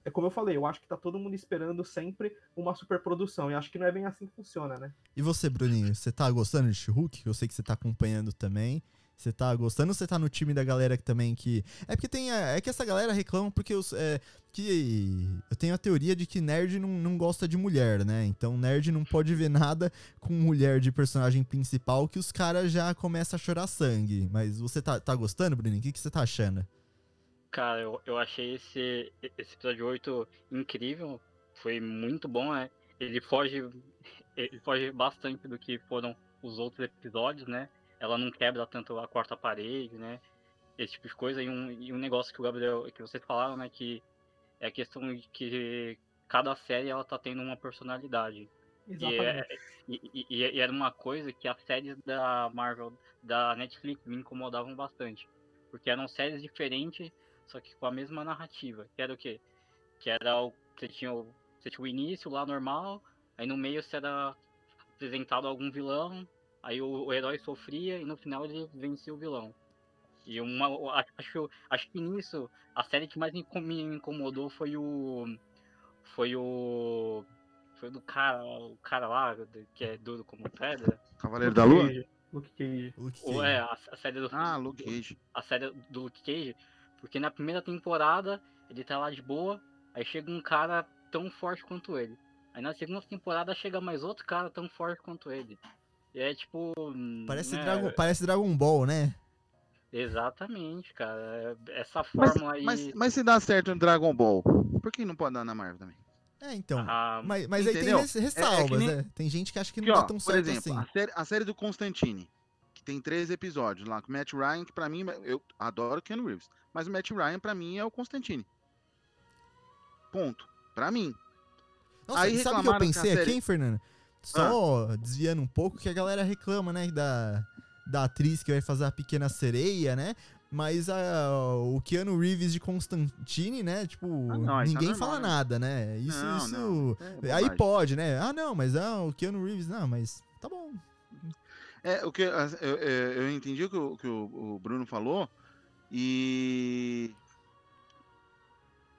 é como eu falei, eu acho que tá todo mundo esperando sempre uma superprodução. E acho que não é bem assim que funciona, né? E você, Bruninho, você tá gostando de She-Hulk? Eu sei que você tá acompanhando também. Você tá gostando ou você tá no time da galera que também que. É porque tem. É que essa galera reclama porque os. É, que eu tenho a teoria de que nerd não, não gosta de mulher, né? Então nerd não pode ver nada com mulher de personagem principal que os caras já começam a chorar sangue. Mas você tá, tá gostando, Bruninho? O que, que você tá achando? Cara, eu, eu achei esse, esse episódio 8 incrível. Foi muito bom, né? Ele foge. Ele foge bastante do que foram os outros episódios, né? ela não quebra tanto a quarta parede, né? Esse tipo de coisa. E um, e um negócio que o Gabriel, que vocês falaram, né? Que é a questão de que cada série ela tá tendo uma personalidade. Exatamente. E, é, e, e, e, era uma coisa que as séries da Marvel, da Netflix, me incomodavam bastante. Porque eram séries diferentes, só que com a mesma narrativa. Que era o quê? Que era o. Você tinha o, você tinha o início lá normal, aí no meio você era apresentado algum vilão, Aí o, o, herói sofria e no final ele vencia o vilão. E uma, acho, acho que nisso, a série que mais me incomodou foi o. Foi o. Foi do cara, o cara lá, que é duro como pedra. Cavaleiro da Lua? Luke Cage. Luke Cage. é, a, a, série do. Ah, Luke Cage. A série do Luke Cage. Porque na primeira temporada ele tá lá de boa, aí chega um cara tão forte quanto ele. Aí na segunda temporada chega mais outro cara tão forte quanto ele. E é tipo. Parece, né, Dragon, parece Dragon Ball, né? Exatamente, cara. Essa fórmula aí. Mas, mas se dá certo no Dragon Ball, por que não pode dar na Marvel também? É, então. Ah, mas mas aí tem res- ressalvas, É- é que nem- né? Tem gente que acha que não Aqui, dá ó, tão por certo exemplo, assim. a, série, a série do Constantine, que tem três episódios lá, com Matt Ryan, que pra mim, eu adoro Ken Reeves, mas o Matt Ryan pra mim é o Constantine. Ponto. Pra mim. Nossa, aí sabe o que eu que pensei aqui, hein, Fernando? Só desviando um pouco, que a galera reclama, né, da, da atriz que vai fazer a Pequena Sereia, né? Mas a, o Keanu Reeves de Constantine, né? Tipo, Ah, não, é ninguém fala né? nada, né? Isso, Não, isso. não. É Aí pode, né? Ah, não, mas ah, o Keanu Reeves, não, mas tá bom. É, o que eu, eu, eu entendi o que, o, que o, Bruno falou e.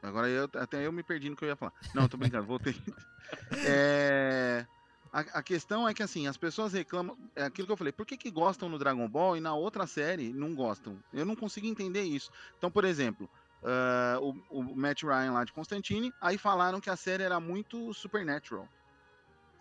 Agora eu, até eu me perdi no que eu ia falar. Não, tô brincando, voltei. É, a, a questão é que assim, as pessoas reclamam. É aquilo que eu falei, por que, que gostam no Dragon Ball e na outra série não gostam? Eu não consigo entender isso. Então, por exemplo, ah, o, o Matt Ryan lá de Constantine, aí falaram que a série era muito Supernatural.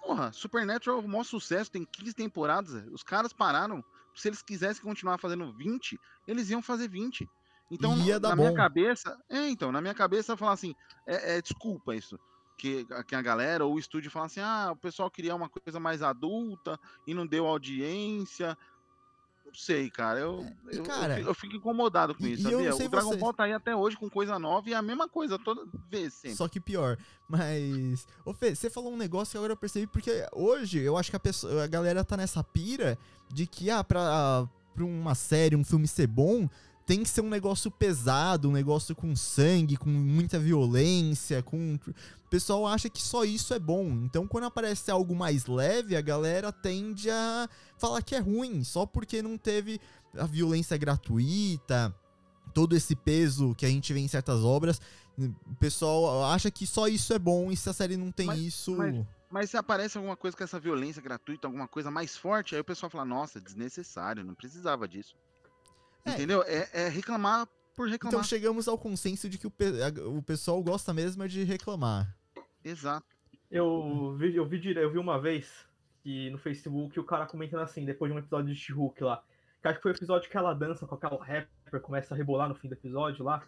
Porra, Supernatural é o maior sucesso, tem 15 temporadas. Os caras pararam. Se eles quisessem continuar fazendo 20, eles iam fazer 20. Então, Ia na dar minha cabeça. É, então, na minha cabeça falar assim, é, é desculpa isso. Que, que a galera ou o estúdio fala assim: ah, o pessoal queria uma coisa mais adulta e não deu audiência. Não sei, cara. Eu, e, eu, cara, eu, fico, incomodado com isso, eu não sabia? O Dragon vocês. Ball tá aí até hoje com coisa nova e é a mesma coisa toda vez sempre. Só que pior. Mas. Ô Fê, você falou um negócio que agora eu percebi, porque hoje eu acho que a, pessoa, a galera tá nessa pira de que, ah, pra, pra uma série, um filme ser bom, tem que ser um negócio pesado, um negócio com sangue, com muita violência, com. O pessoal acha que só isso é bom. Então, quando aparece algo mais leve, a galera tende a falar que é ruim, só porque não teve a violência gratuita, todo esse peso que a gente vê em certas obras. O pessoal acha que só isso é bom e se a série não tem Mas- isso. mas- Mas se aparece alguma coisa com essa violência gratuita, alguma coisa mais forte, aí o pessoal fala, nossa, desnecessário, não precisava disso. É. Entendeu? É, é reclamar por Então reclamar. chegamos ao consenso de que o, pe- o pessoal gosta mesmo é de reclamar. Exato. Eu vi, eu vi, eu vi uma vez que no Facebook o cara comentando assim, depois de um episódio de She-Hulk lá. Que acho que foi o episódio que ela dança com aquela rapper, começa a rebolar no fim do episódio lá.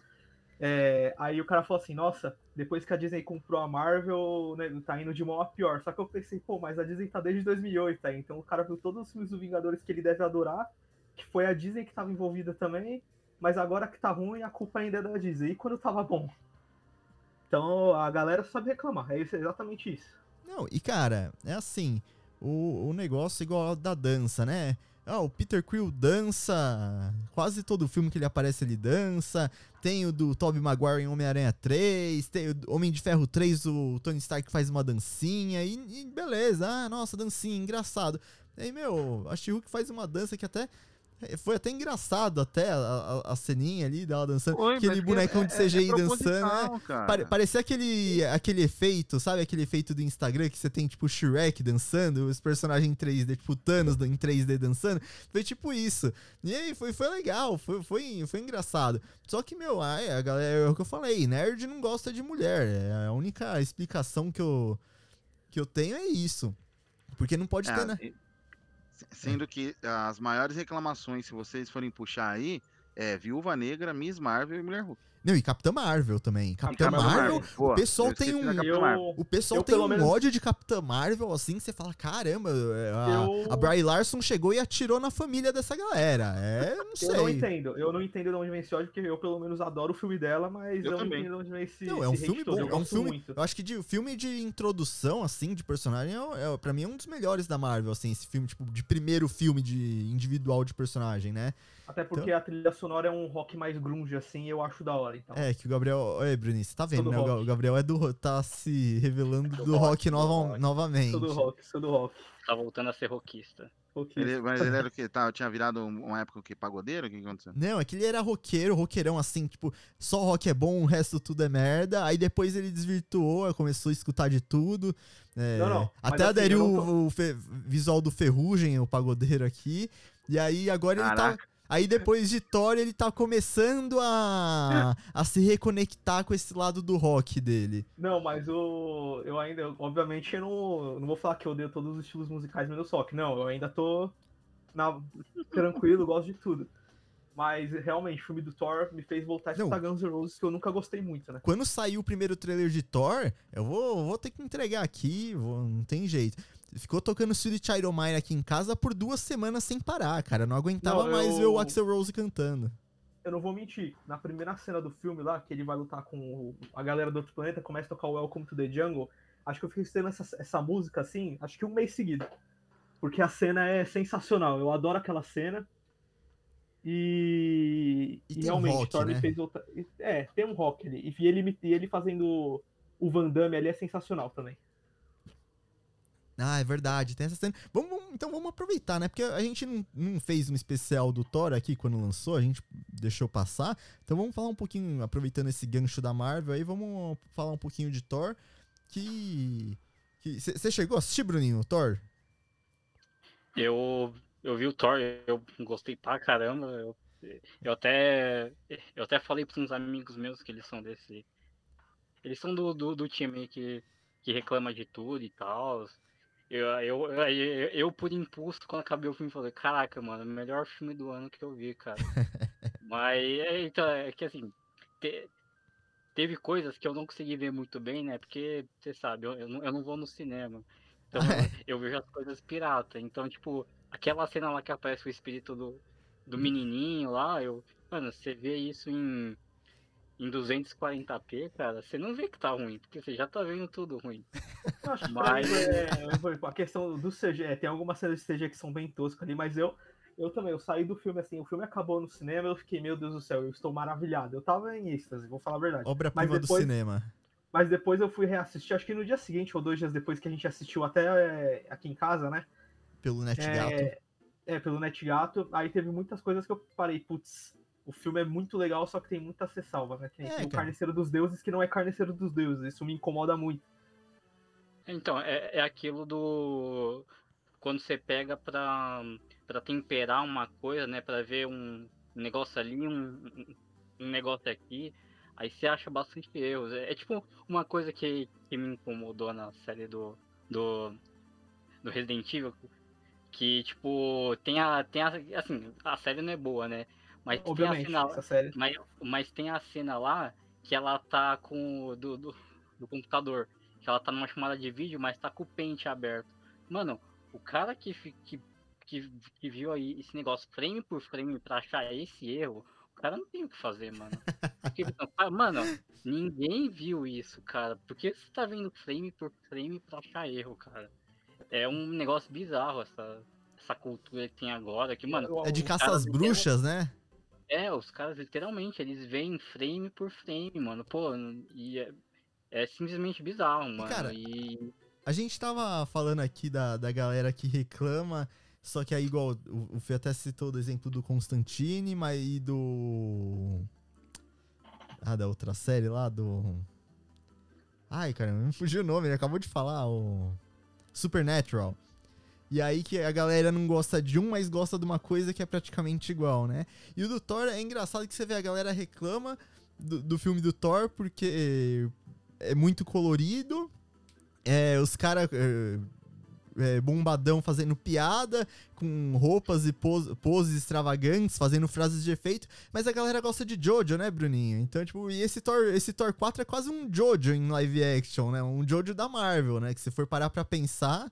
É, aí o cara falou assim, nossa, depois que a Disney comprou a Marvel, né, tá indo de mal a pior. Só que eu pensei, pô, mas a Disney tá desde 2008 aí, então o cara viu todos os filmes do Vingadores que ele deve adorar, que foi a Disney que tava envolvida também, mas agora que tá ruim, a culpa ainda é da Disney. E quando tava bom? Então a galera sabe reclamar, é exatamente isso. Não, e cara, é assim, o, o negócio igual da dança, né? Ah, o Peter Quill dança. Quase todo filme que ele aparece, ele dança. Tem o do Tobey Maguire em Homem-Aranha 3. Tem o Homem de Ferro 3, o Tony Stark faz uma dancinha. E, e beleza. Ah, nossa, dancinha, engraçado. E aí, meu, a she faz uma dança que até. Foi até engraçado, até a, a, a ceninha ali dela dançando. Oi, aquele bonecão é- de é- CGI é dançando, né? Pare- parecia aquele, aquele efeito, sabe? Aquele efeito do Instagram que você tem, tipo, o Shrek dançando, os personagens em 3D, tipo, o Thanos em 3D dançando. Foi tipo isso. E aí, foi, foi legal, foi, foi, foi engraçado. Só que, meu, ai, a galera, é o que eu falei, nerd não gosta de mulher. É a única explicação que eu, que eu tenho é isso. Porque não pode É, ter, né? e- Sendo que as maiores reclamações, se vocês forem puxar aí, é Viúva Negra, Miss Marvel e Mulher Hulk. Não, e Capitã Marvel também. Capitã Capitã Marvel, Boa, o pessoal tem um- Marvel. Eu, O pessoal Eu, tem um menos- ódio de Capitã Marvel, assim, que você fala, caramba, a, Eu- a Bry Larson chegou e atirou na família dessa galera. É, não sei. eu não entendo. Eu não entendo de onde vem esse ódio, porque eu pelo menos adoro o filme dela, mas Eu eu, não entendo de onde vem esse, Não, é um filme bom, Eu é um filme. muito. Eu acho que de filme de introdução, assim, de personagem, é, é, pra mim é um dos melhores da Marvel, assim, esse filme, tipo, de primeiro filme de individual de personagem, né? Até porque a trilha sonora é um rock mais grunge, assim, eu acho da hora. Então. É, que o Gabriel. Oi, Bruninho, você tá vendo, Sou né? O Ga- rock. o Gabriel é do. tá se revelando do do rock, rock, nova- rock. novamente. Sou do rock, sou do rock. Tá voltando a ser rockista. rock. Ele, mas ele era o quê? Tá, tinha virado um- uma época o quê? Pagodeiro? O que que aconteceu? Não, é que ele era roqueiro, roqueirão assim, tipo, só rock é bom, o resto tudo é merda. Aí depois ele desvirtuou, começou a escutar de tudo. é, Não, não, Até assim, aderiu não tô- o, o fe- visual do Ferrugem, o pagodeiro aqui. E aí agora ele tá. Aí depois de Thor, ele tá começando a, a se reconectar com esse lado do rock dele. Não, mas o. Eu ainda, eu- obviamente, eu não, não vou falar que eu odeio todos os estilos musicais menos rock. Não, eu ainda tô na, tranquilo, gosto de tudo. Mas realmente, o filme do Thor me fez voltar a escutar Guns N' Roses, que eu nunca gostei muito, né? Quando saiu o primeiro trailer de Thor, eu vou, vou ter que entregar aqui, vou- não tem jeito. Ficou tocando Sweet Child O' Mine aqui em casa por duas semanas sem parar, cara. Não aguentava Não, mais eu- ver o Axel Rose cantando. Eu não vou mentir. Na primeira cena do filme lá, que ele vai lutar com a galera do outro planeta, começa a tocar o Welcome to the Jungle. Acho que eu fiquei escutando essa, essa música assim, acho que um mês seguido. Porque a cena é sensacional. Eu adoro aquela cena. E, E e realmente, rock, Thor me né? fez voltar. É, tem um rock ali. E ele, e ele fazendo o Van Damme ali é sensacional também. Ah, é verdade, tem essa cena. Vamos, vamos- então vamos aproveitar, né? Porque a gente não, não fez um especial do Thor aqui quando lançou, a gente deixou passar. Então vamos falar um pouquinho, aproveitando esse gancho da Marvel aí, vamos falar um pouquinho de Thor. Que. Você chegou a assistir, Bruninho, Thor? Eu, eu vi o Thor, eu gostei pra caramba. Eu, eu até eu até falei para uns amigos meus que eles são desse. Eles são do, do, do time que, que reclama de tudo e tal. Eu, eu, eu, eu, eu, por impulso, quando acabei o filme, falei, caraca, mano, melhor filme do ano que eu vi, cara. Mas é, então, é que assim, te- teve coisas que eu não consegui ver muito bem, né? Porque, você sabe, eu, eu, não, eu não vou no cinema. Então Ah, eu vejo as coisas pirata. Então, tipo, aquela cena lá que aparece o espírito do, do menininho lá, eu. Mano, você vê isso em, em 240p, cara, você não vê que tá ruim, porque você já tá vendo tudo ruim. Eu acho que Mas- é, foi a questão do CG, é, tem algumas cenas de CG que são bem toscas ali, mas eu, eu também, eu saí do filme assim, o filme acabou no cinema, eu fiquei, meu Deus do céu, eu estou maravilhado. Eu tava em êxtase, vou falar a verdade. Obra-prima Mas do depois- cinema. Mas depois eu fui reassistir, acho que no dia seguinte ou dois dias depois que a gente assistiu até é, aqui em casa, né? Pelo NetGato. É, é, pelo NetGato, aí teve muitas coisas que eu parei, putz, o filme é muito legal, só que tem muita ressalva, né? Nem É, tem o cara. Carniceiro dos Deuses que não é Carniceiro dos Deuses, isso me incomoda muito. Então, é, é aquilo do. Quando você pega pra, pra temperar uma coisa, né? Pra ver um negócio ali, um, um negócio aqui, aí você acha bastante erros. É, é tipo uma coisa que, que me incomodou na série do, do, do Resident Evil, que, tipo, tem a, tem a. Assim, a série não é boa, né? Mas tem a Obviamente, cena, essa série. mas, mas tem a cena lá que ela tá com o do, do, do computador. Que ela tá numa chamada de vídeo, mas tá com o pente aberto. Mano, o cara que, que, que, que viu aí esse negócio frame por frame pra achar esse erro, o cara não tem o que fazer, mano. Porque, mano, ninguém viu isso, cara. Por que você tá vendo frame por frame pra achar erro, cara? É um negócio bizarro essa, essa cultura que tem agora, que, mano, É de caça às bruxas, né? É, os caras literalmente, eles veem frame por frame, mano. Pô, e é, é simplesmente bizarro, mano. cara, e A gente tava falando aqui da, da galera que reclama, só que aí, igual, o, o Fê até citou do exemplo do Constantine, mas e do. Ah, da outra série lá, do. Ai, cara, me fugiu o nome, ele acabou de falar, o. Supernatural. E aí que a galera não gosta de um, mas gosta de uma coisa que é praticamente igual, né? E o do Thor é engraçado que você vê a galera reclama do, do filme do Thor porque é muito colorido. É, os caras é, é, bombadão fazendo piada, com roupas e pos- poses extravagantes, fazendo frases de efeito, mas a galera gosta de Jojo, né, Bruninho? Então, tipo, e esse Thor, esse Thor 4 é quase um Jojo em live action, né? Um Jojo da Marvel, né? Que se for parar pra pensar,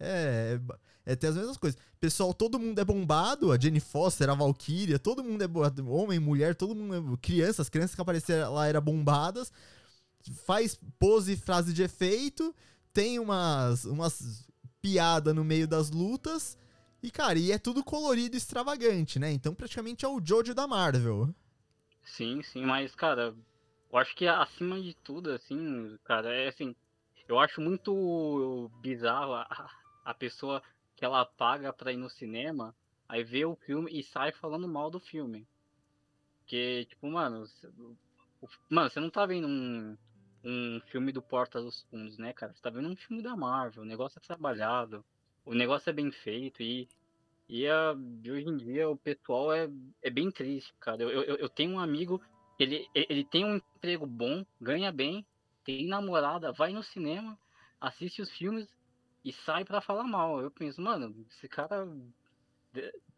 é, é, é as mesmas coisas. Pessoal, todo mundo é bombado, a Jenny Foster, a Valkyria, todo mundo é homem, mulher, todo mundo é crianças, as crianças que apareceram lá eram bombadas, faz pose e frase de efeito, tem umas, umas piada no meio das lutas. E, cara, e é tudo colorido e extravagante, né? Então, praticamente é o Jojo da Marvel. sim, sim, mas, cara, eu acho que acima de tudo, assim, cara, é assim, eu acho muito bizarro a, a pessoa que ela paga pra ir no cinema, aí vê o filme e sai falando mal do filme. Porque, tipo, mano, mano, você não tá vendo um, um filme do Porta dos Fundos, né, cara? Você tá vendo um filme da Marvel, o negócio é trabalhado, o negócio é bem feito e, e a, hoje em dia o pessoal é, é bem triste, cara. Eu, eu, eu tenho um amigo, ele, ele tem um emprego bom, ganha bem, tem namorada, vai no cinema, assiste os filmes e sai pra falar mal. Eu penso, mano, esse cara.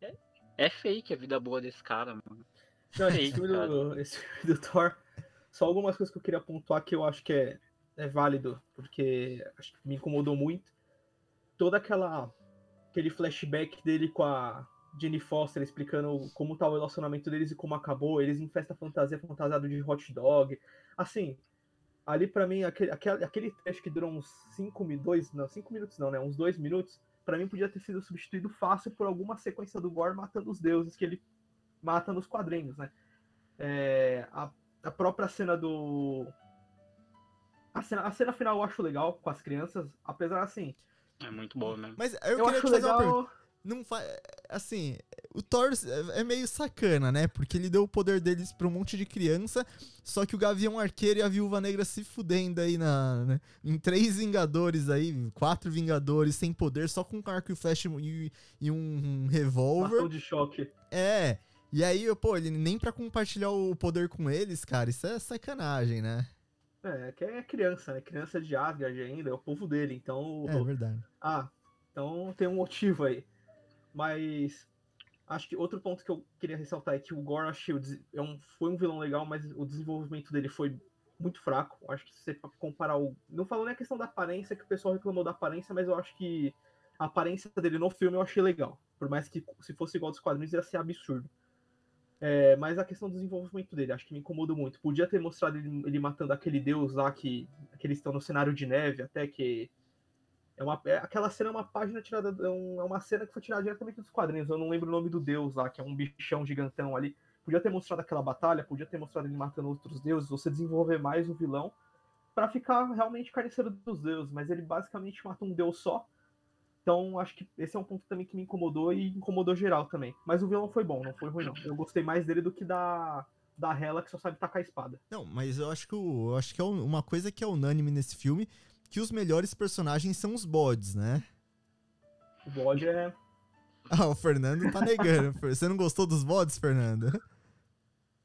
É, é fake a vida boa desse cara, mano. Não, esse Fake, filme, do, esse filme do Thor, só algumas coisas que eu queria pontuar que eu acho que é, é válido, porque acho que me incomodou muito. Toda aquela aquele flashback dele com a Jenny Foster explicando como tá o relacionamento deles e como acabou, eles em festa fantasia fantasiado de hot dog. Assim, ali pra mim, aquele, aquele, aquele trecho que durou uns 5 minutos, não, 5 minutos não, né? Uns 2 minutos, pra mim podia ter sido substituído fácil por alguma sequência do Gore matando os deuses que ele mata nos quadrinhos, né? É, a, a própria cena do. A cena, a cena final eu acho legal com as crianças, apesar assim. É muito boa mesmo. Mas eu, Eu, queria acho te fazer uma pergunta. Não fa... Assim, o Thor é meio sacana, né? Porque ele deu o poder deles pra um monte de criança, só que o Gavião Arqueiro e a Viúva Negra se fudendo aí na, né? em três Vingadores aí, quatro Vingadores sem poder, só com um arco e flecha e, e um revólver. De choque. É. E aí, pô, ele nem pra compartilhar o poder com eles, cara, isso é sacanagem, né? É, que é criança, né? Criança de Asgard ainda, é o povo dele, então. É verdade. Ah, então tem um motivo aí. Mas acho que outro ponto que eu queria ressaltar é que o Gora Shields é um, foi um vilão legal, mas o desenvolvimento dele foi muito fraco. Acho que se você comparar o. Não falando nem a questão da aparência, que o pessoal reclamou da aparência, mas eu acho que a aparência dele no filme eu achei legal. Por mais que se fosse igual dos quadrinhos ia ser absurdo. É, mas a questão do desenvolvimento dele, acho que me incomodou muito. Podia ter mostrado ele, ele matando aquele deus lá que, que eles estão no cenário de neve, até que é uma, é- aquela cena é uma página tirada. É, um- é uma cena que foi tirada diretamente dos quadrinhos. Eu não lembro o nome do deus lá, que é um bichão gigantão ali. Podia ter mostrado aquela batalha, podia ter mostrado ele matando outros deuses, você desenvolver mais o vilão pra ficar realmente carniceiro dos deuses. Mas ele basicamente mata um deus só. Então acho que esse é um ponto também que me incomodou e incomodou geral também. Mas o vilão foi bom, não foi ruim não. Eu gostei mais dele do que da da Hela que só sabe tacar a espada. Não, mas eu acho que, eu acho que é um- uma coisa que é unânime nesse filme, que os melhores personagens são os bodes, né? O bode é Ah, o Fernando tá negando. Você não gostou dos bodes, Fernando?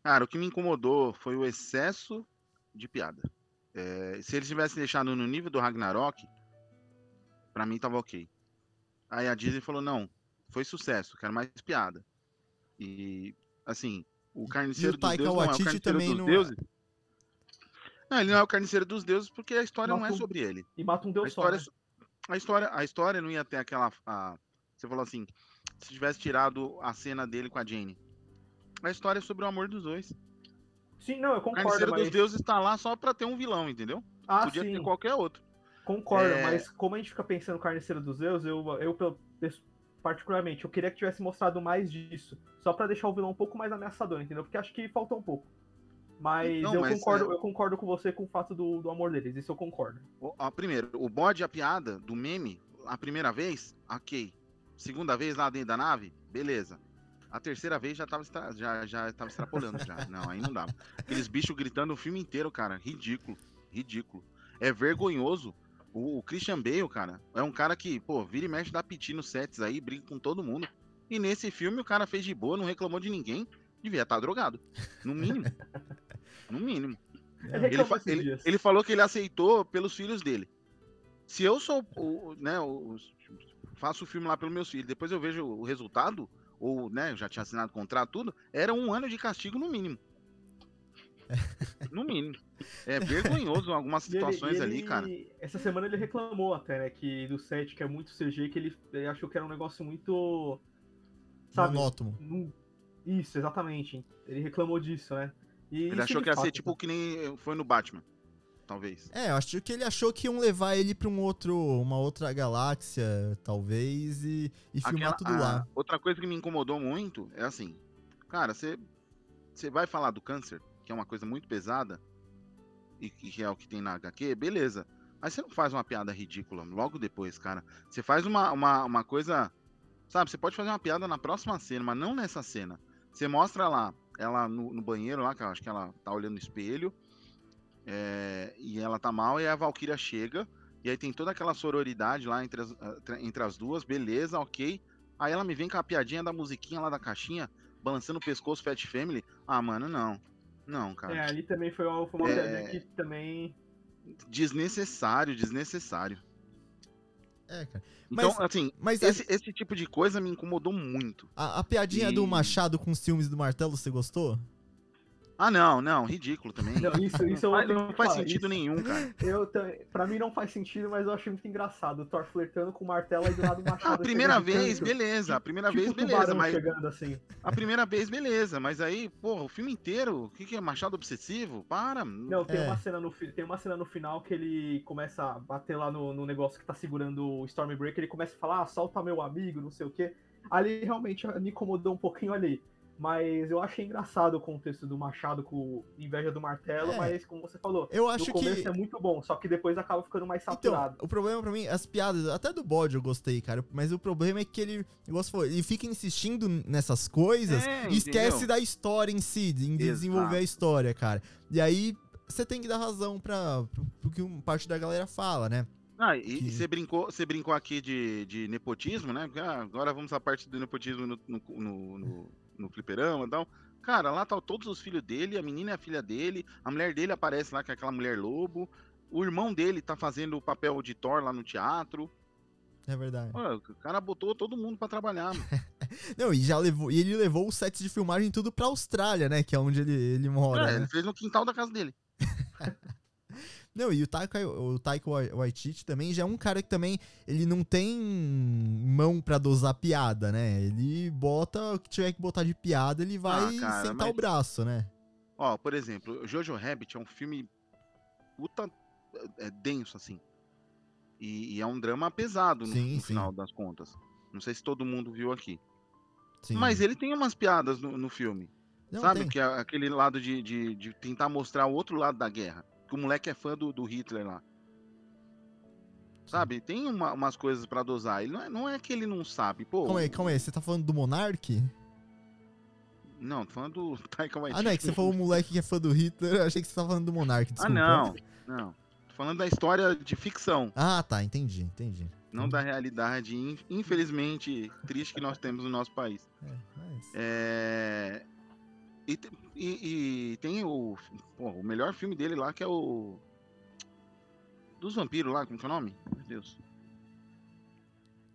Cara, o que me incomodou foi o excesso de piada. É, se eles tivessem deixado no nível do Ragnarok, pra mim tava ok. Aí a Disney falou: não, foi sucesso, quero mais piada. E, assim, o carniceiro dos Taika deuses não é o carniceiro também dos não- deuses. Não, ele não é o carniceiro dos deuses porque a história não é Matou- sobre ele. e mata um A deus só. história, né? a história, a história não ia ter aquela. a- você falou assim: se tivesse tirado a cena dele com a Jane. A história é sobre o amor dos dois. Sim, não, eu O concordo, carniceiro mas dos deuses tá lá só pra ter um vilão, entendeu? ah, Podia sim. ter qualquer outro. Concordo, É. mas como a gente fica pensando no Carniceiro dos Deuses, eu, eu particularmente, eu queria que tivesse mostrado mais disso. Só pra deixar o vilão um pouco mais ameaçador, entendeu? Porque acho que faltou um pouco. Mas, Não, eu, mas concordo, é- eu concordo com você com o fato do, do amor deles. Isso eu concordo. Ó, primeiro, o bode, a piada do meme, a primeira vez, ok. Segunda vez lá dentro da nave, beleza. A terceira vez já tava, extra- já, já tava extrapolando já. Não, aí não dava. Aqueles bichos gritando o filme inteiro, cara. Ridículo. Ridículo. É vergonhoso. O, o Christian Bale, cara, é um cara que, pô, vira e mexe dá piti nos sets aí, briga com todo mundo. E nesse filme o cara fez de boa, não reclamou de ninguém. Devia estar drogado. No mínimo. No mínimo. Ele Ele, reclamou fa- ele- ele falou que ele aceitou pelos filhos dele. Se eu sou, o, o- né, o- faço o filme lá pelos meus filhos, depois eu vejo o resultado, ou, né, eu já tinha assinado contrato, tudo, era um ano de castigo no mínimo. No mínimo. É vergonhoso algumas E ele- situações e ali, ele- cara. Essa semana ele reclamou até, né? Que do set, que é muito CG, que ele, ele achou que era um negócio muito. Sabe? Monótono. Isso, exatamente. Ele reclamou disso, né? E Ele achou que ia ser tipo que nem foi no Batman. Talvez. É, eu acho que ele achou que iam levar ele pra um outro, uma outra galáxia, talvez, e, e filmar Aquela- tudo a- lá. Outra coisa que me incomodou muito é assim, cara, você você vai falar do câncer, que é uma coisa muito pesada e que que é o que tem na HQ, beleza. Mas você não faz uma piada ridícula logo depois, cara. Você faz uma, uma, uma coisa, sabe? Você pode fazer uma piada na próxima cena, mas não nessa cena. Você mostra lá, ela no, no banheiro lá, que eu acho que ela tá olhando no espelho, é, e ela tá mal, e a Valkyria chega, e aí tem toda aquela sororidade lá entre as, ah, entre as duas, beleza, ok. Aí ela me vem com a piadinha da musiquinha lá da caixinha, balançando o pescoço Fat Family. Ah, mano, não. Não, cara. É, ali também foi uma, foi uma É. piadinha que também. Desnecessário, desnecessário. É, cara. Então, Mas- assim, Mas a- esse, esse tipo de coisa me incomodou muito. a, a piadinha do E- Machado com os filmes do martelo, você gostou? Ah, não, não, ridículo também. Não, isso, isso eu Não faz, não faz sentido isso- nenhum, cara. Eu, também- pra mim não faz sentido, mas eu achei muito engraçado. O Thor flertando com o martelo e do lado o machado. A primeira vez, beleza. A primeira tipo vez, beleza. Mas chegando assim. a primeira vez, beleza. Mas aí, porra, o filme inteiro, o que, que é? Machado obsessivo? Para. Não, tem, É. uma cena no, tem uma cena no final que ele começa a bater lá no, no negócio que tá segurando o Stormbreaker, ele começa a falar, ah, solta meu amigo, não sei o quê. Ali realmente me incomodou um pouquinho ali. Mas eu achei engraçado o contexto do Machado com inveja do martelo, É. mas como você falou, Eu no acho começo que. é muito bom, só que depois acaba ficando mais Então, saturado. o problema pra mim, as piadas, até do bode eu gostei, cara. Mas o problema é que ele, igual ele fica insistindo nessas coisas É, e esquece entendeu? da história em si, em desenvolver Exato. a história, cara. E aí você tem que dar razão pra, pro, pro que parte da galera fala, né? Ah, e Que- você brincou, você brincou aqui de, de nepotismo, né? Porque, ah, agora vamos à parte do nepotismo no, no, no, no, no fliperama e tal. Cara, lá tá todos os filhos dele, a menina é a filha dele, a mulher dele aparece lá com aquela mulher lobo, o irmão dele tá fazendo o papel de Thor lá no teatro. É verdade. O cara botou todo mundo pra trabalhar, mano. Não, e já levou. E ele levou os sets de filmagem tudo pra Austrália, né? Que é onde ele, ele mora. É, né? ele fez no quintal da casa dele. Não, e o Taika, o Taika Wai- Waititi também já é um cara que também, ele não tem mão pra dosar piada, né? Ele bota o que tiver que botar de piada, ele vai Ah, cara, sentar mas- o braço, né? Ó, por exemplo, Jojo Rabbit é um filme puta é, denso, assim. E, e é um drama pesado no, Sim, no sim. final das contas. Não sei se todo mundo viu aqui. Sim. Mas ele tem umas piadas no, no filme. Não, sabe? tem. Que é aquele lado de, de, de tentar mostrar o outro lado da guerra. Que o moleque é fã do, do Hitler lá. Sabe? Tem uma- umas coisas pra dosar. Ele não é, não é que ele não sabe. Pô, Calma aí, calma aí, você tá falando do Monark? Não, tô falando do Taika Waititi. Ah, não, é que você falou o moleque que é fã do Hitler, eu achei que você tava falando do Monark, Ah, desculpa. não. Não. Tô falando da história de ficção. Ah, tá, entendi, entendi. Não da realidade, in- infelizmente, triste que nós temos no nosso país. É, mas... É... E, e- e tem o, pô, o melhor filme dele lá, que é o. Dos vampiros lá, como que é o nome? Meu Deus.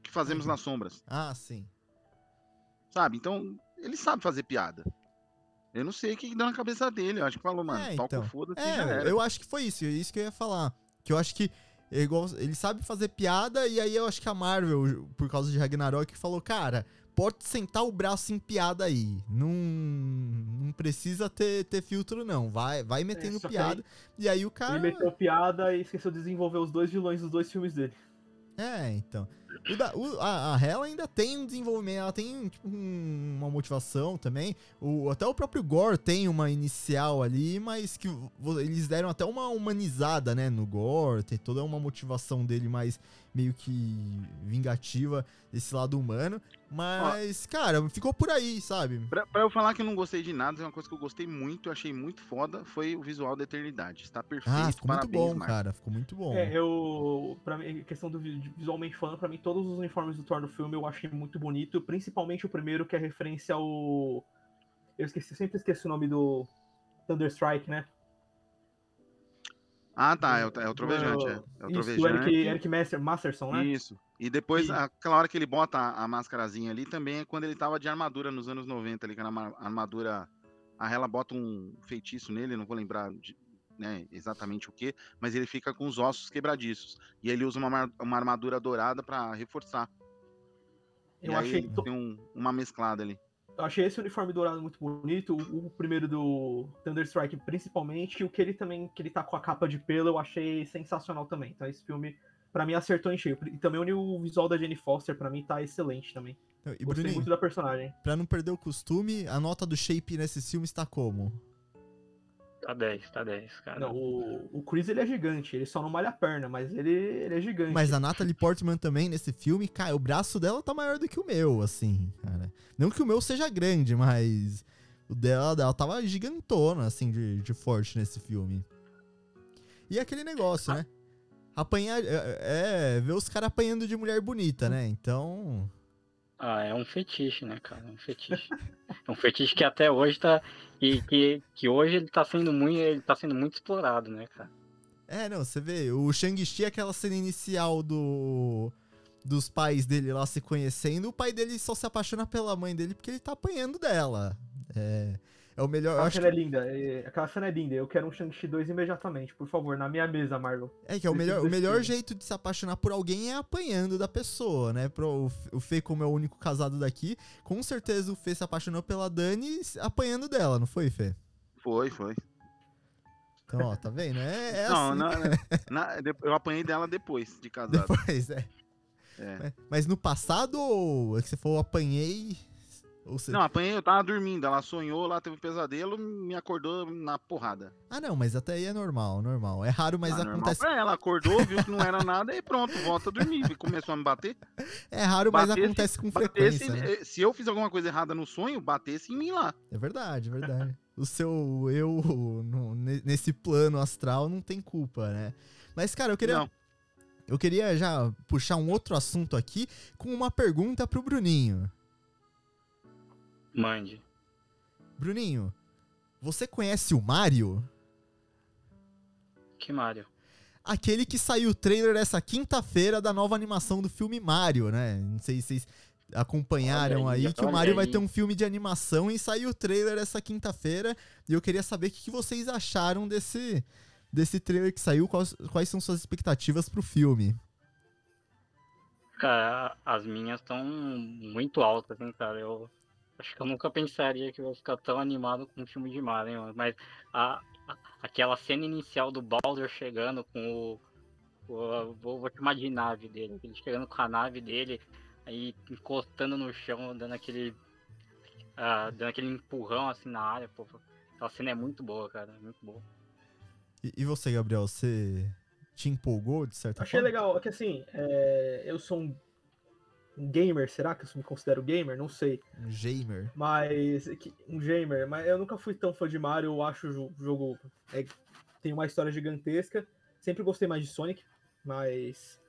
Que fazemos Uhum. nas sombras. Ah, sim. Sabe? Então, ele sabe fazer piada. Eu não sei o que deu na cabeça dele. Eu acho que falou, mano, É, então. foda-se É, eu acho que foi isso, é isso que eu ia falar. Que eu acho que é igual, ele sabe fazer piada, e aí eu acho que a Marvel, por causa de Ragnarok, falou, cara, pode sentar o braço em piada aí. Não, não precisa ter, ter filtro, não. Vai, vai metendo que piada. E aí o cara. Ele meteu piada e esqueceu de desenvolver os dois vilões dos dois filmes dele. É, então. O da- o- a, a Hela ainda tem um desenvolvimento, ela tem tipo, um- uma motivação também. O, até o próprio Gore tem uma inicial ali, mas que eles deram até uma humanizada, né, no Gore. Tem toda uma motivação dele mais meio que vingativa, desse lado humano. Mas, cara, ficou por aí, sabe? Pra, pra eu falar que eu não gostei de nada, uma coisa que eu gostei muito, eu achei muito foda, foi o visual da Eternidade. Está perfeito, Ah, ficou muito parabéns, bom, Marco. cara. Ficou muito bom. É, eu. Pra mim, questão do visualmente falando, pra mim, todos os uniformes do Thor no filme eu achei muito bonito. Principalmente o primeiro, que é referência ao. Eu esqueci, sempre esqueci o nome do Thunderstrike, né? Ah, tá, é o, é o Trovejante, é. É o Isso, o. Eric, Eric Master, Masterson, né? Isso. E depois, E- aquela hora que ele bota a, a máscarazinha ali, também é quando ele tava de armadura nos anos 90, ali, que era uma armadura. A Hela bota um feitiço nele, não vou lembrar de- né, exatamente o que, mas ele fica com os ossos quebradiços. E ele usa uma, uma armadura dourada pra reforçar. Eu e aí achei, ele tem um- uma mesclada ali. Eu achei esse uniforme dourado muito bonito. O, o primeiro do Thunderstrike, principalmente. E o que ele também, que ele tá com a capa de pelo, eu achei sensacional também. Então esse filme, pra mim, acertou em cheio. E também o visual da Jenny Foster, pra mim, tá excelente também. Então, E, Gostei Bruninho, muito da personagem. pra não perder o costume, a nota do Shape nesse filme está como? Tá 10, tá 10, cara. Não, o, o Chris ele é gigante, ele só não malha a perna, mas ele, ele é gigante. Mas a Natalie Portman também nesse filme, cara, o braço dela tá maior do que o meu, assim, cara. Não que o meu seja grande, mas o dela, dela tava gigantona, assim, de, de forte nesse filme. E aquele negócio, né? Apanhar. É, é ver os caras apanhando de mulher bonita, né? Então. Ah, é um fetiche, né, cara? É um fetiche. é um fetiche que até hoje tá. E que, que hoje ele tá sendo muito. Ele tá sendo muito explorado, né, cara? É, não, você vê, o Shang-Chi, aquela cena inicial do. Dos pais dele lá se conhecendo, o pai dele só se apaixona pela mãe dele porque ele tá apanhando dela. É, é o melhor. Aquela acho cena que, é linda, é- aquela cena é linda. Eu quero um Shang-Chi 2 imediatamente, por favor, na minha mesa, Marvel. é que é o melhor, o melhor filme. jeito de se apaixonar por alguém é apanhando da pessoa, né? Pro, o Fê, como é o único casado daqui, com certeza o Fê se apaixonou pela Dani apanhando dela, não foi, Fê? Foi, foi. Então, ó, tá vendo? É, é não, assim. na- na- de- eu apanhei dela depois de casado. Depois, é. É. Mas no passado, ou é que você falou apanhei. Você... Não, apanhei, eu tava dormindo. Ela sonhou lá, teve um pesadelo, me acordou na porrada. Ah, não, mas até aí é normal, normal. É raro, mas Ah, acontece. pra ela, acordou, viu que não era nada e pronto, volta a dormir. E começou a me bater. É raro, mas Batesse- acontece com Batesse, frequência. né? eh, Se eu fiz alguma coisa errada no sonho, batesse em mim lá. É verdade, é verdade. o seu eu no- ne- nesse plano astral não tem culpa, né? Mas, cara, eu queria. Não. Eu queria já puxar um outro assunto aqui com uma pergunta pro Bruninho. Mande. Bruninho, você conhece o Mario? Que Mario? Aquele que saiu o trailer essa quinta-feira da nova animação do filme Mario, né? Não sei se vocês acompanharam Olha aí, aí, que o Mario vai aí. ter um filme de animação e saiu o trailer essa quinta-feira. E eu queria saber o que que vocês acharam desse, desse trailer que saiu, quais, quais são suas expectativas pro filme. Cara, as minhas estão muito altas, hein, cara. Eu acho que eu nunca pensaria que eu ia ficar tão animado com um filme de Mario, hein, mano. Mas a, a- aquela cena inicial do Bowser chegando com o. o- vou, vou chamar de nave dele. Ele chegando com a nave dele, aí encostando no chão, dando aquele. ah, dando aquele empurrão assim na área, pô. Aquela cena é muito boa, cara. Muito boa. E, e você, Gabriel, você te empolgou de certa Achei forma? legal, é que assim, é, eu sou um, um gamer, será que eu me considero gamer? Não sei. Um gamer. Mas. Um gamer, mas eu nunca fui tão fã de Mario, eu acho o jo- jogo. é, tem uma história gigantesca. Sempre gostei mais de Sonic, mas.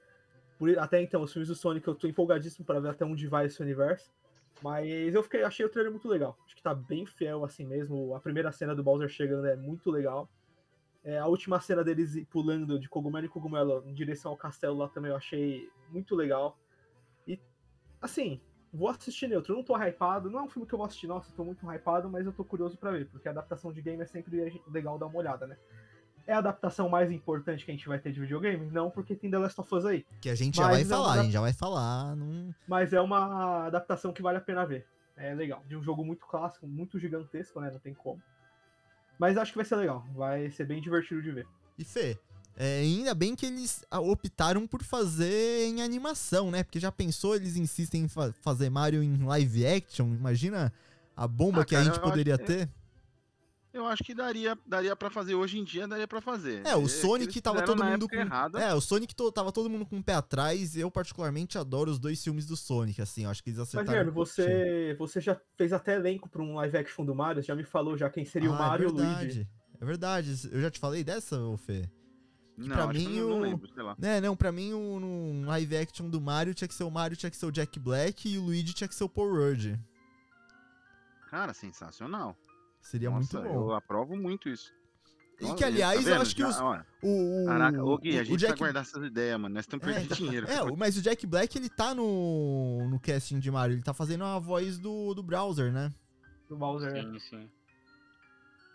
por- até então, os filmes do Sonic eu tô empolgadíssimo para ver até onde vai esse universo. Mas eu fiquei, achei o trailer muito legal. Acho que tá bem fiel assim mesmo. A primeira cena do Bowser chegando é muito legal. É, a última cena deles pulando de cogumelo em cogumelo em direção ao castelo lá também eu achei muito legal. Assim, vou assistir neutro. Eu não tô hypado. Não é um filme que eu vou assistir, nossa, eu tô muito hypado, mas eu tô curioso pra ver, porque a adaptação de game é sempre legal dar uma olhada, né? É a adaptação mais importante que a gente vai ter de videogame? Não, porque tem The Last of Us aí. Que a gente já Mas vai não, falar, a gente já vai falar. Não... Mas é uma adaptação que vale a pena ver. É legal. De um jogo muito clássico, muito gigantesco, né? Não tem como. Mas acho que vai ser legal. Vai ser bem divertido de ver. E Fê, É, ainda bem que eles ah, optaram por fazer em animação, né? Porque já pensou, eles insistem em fa- fazer Mario em live action? Imagina a bomba Ah, que a cara, gente eu acho poderia ter. Eu acho que daria, daria para fazer hoje em dia, daria pra fazer. É, o que Sonic tava todo mundo com. errada. É, o Sonic to- tava todo mundo com o pé atrás. Eu, particularmente, adoro os dois filmes do Sonic, assim. Eu acho que eles Mas, acertaram. Guilherme, você, você já fez até elenco pra um live action do Mario, já me falou já quem seria o Ah, Mario é e o Luigi. verdade. É verdade. Eu já te falei dessa, ô Fê? Não, pra acho que mim, eu não, não o- lembro, sei lá. É, não, pra mim, o no live action do Mario tinha que ser o Mario, tinha que ser o Jack Black e o Luigi tinha que ser o Paul Rudd. Cara, sensacional. Seria Nossa, muito bom. eu aprovo muito isso. E que, aliás, tá eu acho que Já, os, ó, o, o- Caraca, ô Gui, o- a o gente Jack... vai guardar essas ideias, mano. Nós estamos É, perdendo dinheiro. É, o- mas o Jack Black, ele tá no, no casting de Mario. Ele tá fazendo a voz do, do browser, né? Do Bowser. Sim, sim.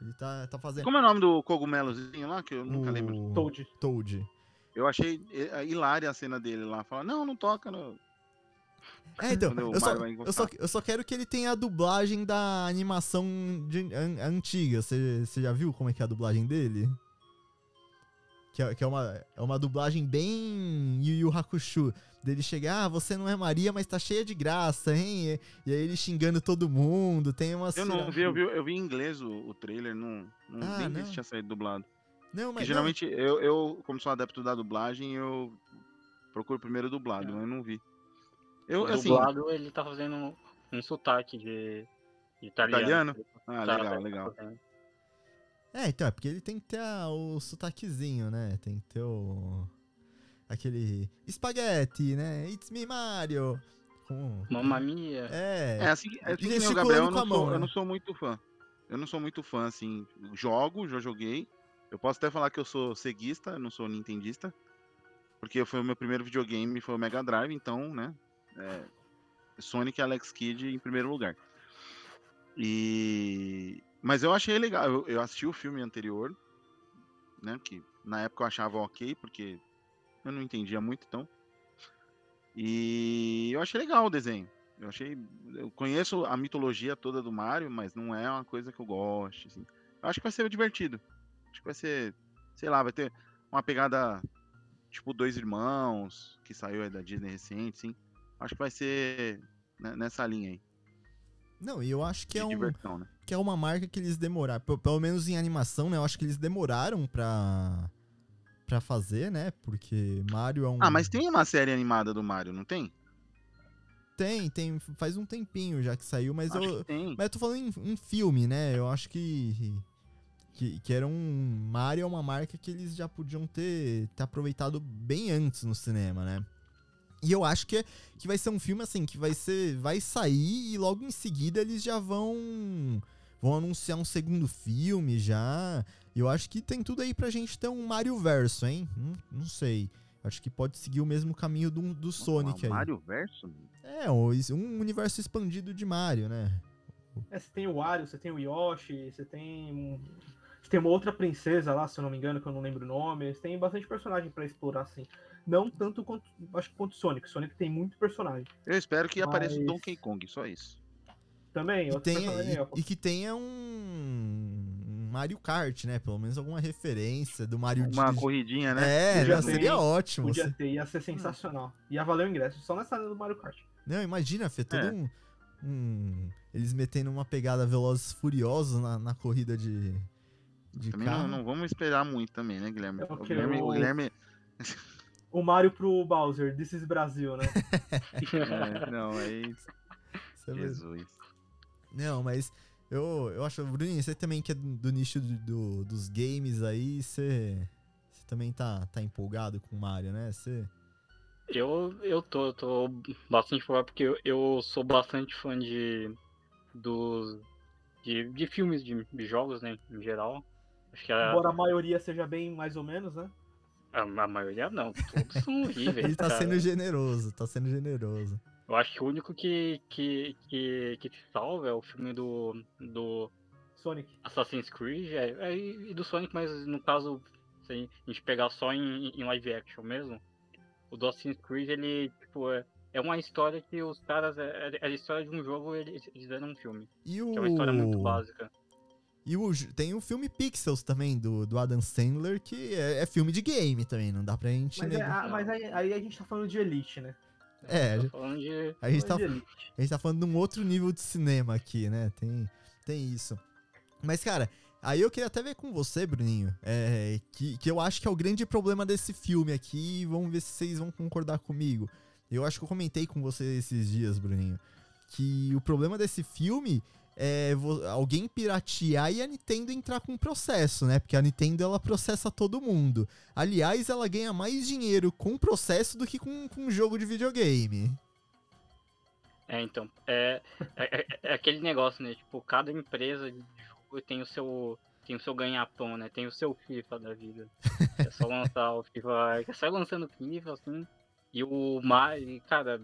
Ele tá, tá fazendo... Como é o nome do cogumelozinho lá, que eu nunca lembro? o Toad. Toad. Eu achei eh, hilária a cena dele lá. Fala, não, não toca. No... É, então, eu só, eu, só, eu só quero que ele tenha a dublagem da animação de- an- antiga. Você você já viu como é que é a dublagem dele? Que é, que é uma, é uma dublagem bem Yu Yu Hakusho. Dele chegar, ah, você não é Maria, mas tá cheia de graça, hein? E, e aí ele xingando todo mundo. Tem uma Eu não vi, eu vi, eu vi em inglês o, o trailer, não, não Ah, nem vi não. se tinha saído dublado. Não, Porque mas não, geralmente eu, eu, como sou adepto da dublagem, eu procuro primeiro dublado, É. mas eu não vi. Eu, O assim, dublado, ele tá fazendo um sotaque de, de italiano. Italiano? ah, Tá- legal, tá legal. fazendo. É, então, é porque ele tem que ter a- o sotaquezinho, né? Tem que ter o. Aquele. Espaguete, né? It's me, Mario! Com... Mamma mia. É. É assim, é assim que o Gabriel, eu não, sou, mão, eu né? não sou muito fã. Eu não sou muito fã, assim. Jogo, já joguei. Eu posso até falar que eu sou ceguista, eu não sou nintendista. Porque foi o meu primeiro videogame, foi o Mega Drive, então, né? é, Sonic e Alex Kidd em primeiro lugar. E... Mas eu achei legal. Eu, eu assisti o filme anterior, né? Que na época eu achava ok, porque eu não entendia muito, então. E eu achei legal o desenho. Eu achei. Eu conheço a mitologia toda do Mario, mas não é uma coisa que eu goste. Assim. Eu acho que vai ser divertido. Acho que vai ser. Sei lá, vai ter uma pegada tipo Dois Irmãos, que saiu aí da Disney recente, sim. Acho que vai ser né, nessa linha aí. Não, e eu acho que de é, um, né? Que é uma marca que eles demoraram. pe- Pelo menos em animação, né? Eu acho que eles demoraram pra. pra fazer, né? Porque Mario é um. Ah, mas tem uma série animada do Mario, não tem? Tem, tem. Faz um tempinho já que saiu, mas Acho eu. Mas eu tô falando em, em filme, né? Eu acho que, que. Que era um. Mario é uma marca que eles já podiam ter, ter aproveitado bem antes no cinema, né? E eu acho que, é- que vai ser um filme assim, que vai ser. Vai sair e logo em seguida eles já vão. Vão anunciar um segundo filme já. E eu acho que tem tudo aí pra gente ter um Mario Verso, hein? Não, não sei. Acho que pode seguir o mesmo caminho do, do Sonic aí. Mario Verso? É, um um universo expandido de Mario, né? É, você tem o Wario, você tem o Yoshi, você tem. um- Você tem uma outra princesa lá, se eu não me engano, que eu não lembro o nome. Você tem bastante personagem pra explorar, assim. Não tanto quanto. Acho que quanto o Sonic. Sonic tem muito personagem. Eu espero que apareça o Mas- Donkey Kong, só isso. Também, E, tenha, e- e que tenha um, um Mario Kart, né? Pelo menos alguma referência do Mario Uma dirigi- corridinha, né? É, não, ter, seria ótimo. Podia ter, ia ser sensacional. Ia valer o ingresso, só nessa área do Mario Kart. Não, imagina, Fê, todo É. um, um- Eles metendo uma pegada Velozes e Furiosos na, na corrida de, de Também carro. não, não vamos esperar muito também, né, Guilherme? É, O Guilherme, o o- Guilherme O Mario pro Bowser, This is Brasil, né? é, não, Você vê- Jesus. Não, mas eu, eu acho, Bruninho, você também que é do, do nicho do- do- dos games aí, você, você também tá, tá empolgado com o Mario, né? Você... Eu, eu tô, eu tô bastante empolgado porque eu, eu sou bastante fã de, dos, de, de filmes, de, de jogos, né, em geral. Acho que a, Embora a maioria seja bem mais ou menos, né? a, a maioria não, todos são horríveis. Ele tá cara. sendo generoso, tá sendo generoso. Eu acho que o único que, que, que, que salva é o filme do, do Sonic. Assassin's Creed é, é, e do Sonic, mas no caso, se a gente pegar só em, em live action mesmo, o do Assassin's Creed, ele, tipo, é, é uma história que os caras, é, é a história de um jogo, eles, eles deram um filme, E o... que é uma história muito básica. E o, tem o filme Pixels também, do, do Adam Sandler, que é, é filme de game também, não dá pra gente Mas, é, ah, mas aí, aí a gente tá falando de Elite, né? É, a gente- falando de. a gente tá Falando de Elite. A gente tá falando de um outro nível de cinema aqui, né? Tem, tem isso. Mas, cara, aí eu queria até ver com você, Bruninho, é, que, que eu acho que é o grande problema desse filme aqui. Vamos ver se vocês vão concordar comigo. Eu acho que eu comentei com você esses dias, Bruninho, que o problema desse filme é alguém piratear e a Nintendo entrar com um processo, né? Porque a Nintendo ela processa todo mundo. Aliás, ela ganha mais dinheiro com processo do que com, com jogo de videogame. É, então. É, é, é- é aquele negócio, né? Tipo, cada empresa tem o seu. Tem o seu ganha-pão, né? Tem o seu FIFA da vida. É só lançar o FIFA. É só lançando FIFA, assim. E o Mario, cara,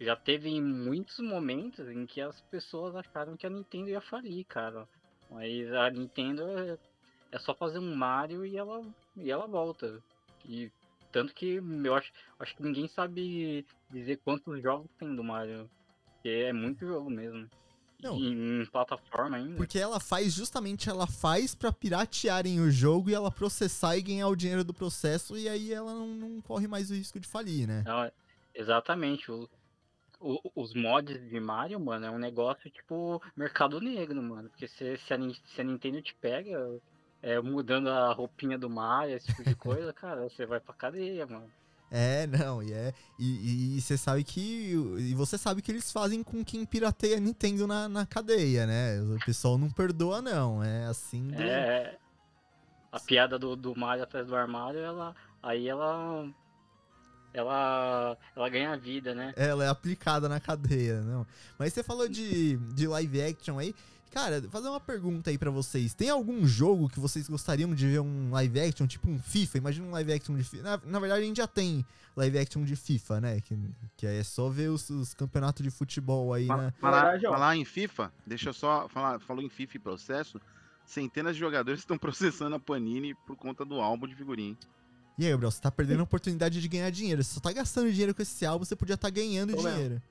já teve muitos momentos em que as pessoas acharam que a Nintendo ia falir, cara. Mas a Nintendo é, é só fazer um Mario e ela, e ela volta. E tanto que eu acho, acho que ninguém sabe dizer quantos jogos tem do Mario. Porque é muito jogo mesmo. Não. Em, em plataforma ainda. Porque ela faz, justamente ela faz pra piratearem o jogo e ela processar e ganhar o dinheiro do processo e aí ela não, não corre mais o risco de falir, né? Não, exatamente. O, o- os mods de Mario, mano, é um negócio tipo mercado negro, mano. Porque se, se, a, se a Nintendo te pega é, mudando a roupinha do Mario, esse tipo de coisa, cara, você vai pra cadeia, mano. É, não, e é. E você sabe que. E você sabe que eles fazem com quem pirateia a Nintendo na, na cadeia, né? O pessoal não perdoa, não. É assim do. É. A piada do, do Mario atrás do armário, ela. Aí ela. Ela. Ela ganha vida, né? Ela é aplicada na cadeia, não. Mas você falou de, de live action aí. Cara, fazer uma pergunta aí pra vocês. Tem algum jogo que vocês gostariam de ver um live action, tipo um FIFA? Imagina um live action de FIFA. Na, na verdade, a gente já tem live action de FIFA, né? Que, que é só ver os, os campeonatos de futebol aí, né? Falar, falar em FIFA, deixa eu só falar, falou em FIFA e processo. Centenas de jogadores estão processando a Panini por conta do álbum de figurinha. E aí, Gabriel, você tá perdendo a oportunidade de ganhar dinheiro. Você só tá gastando dinheiro com esse álbum, você podia estar ganhando Tô mesmo. dinheiro.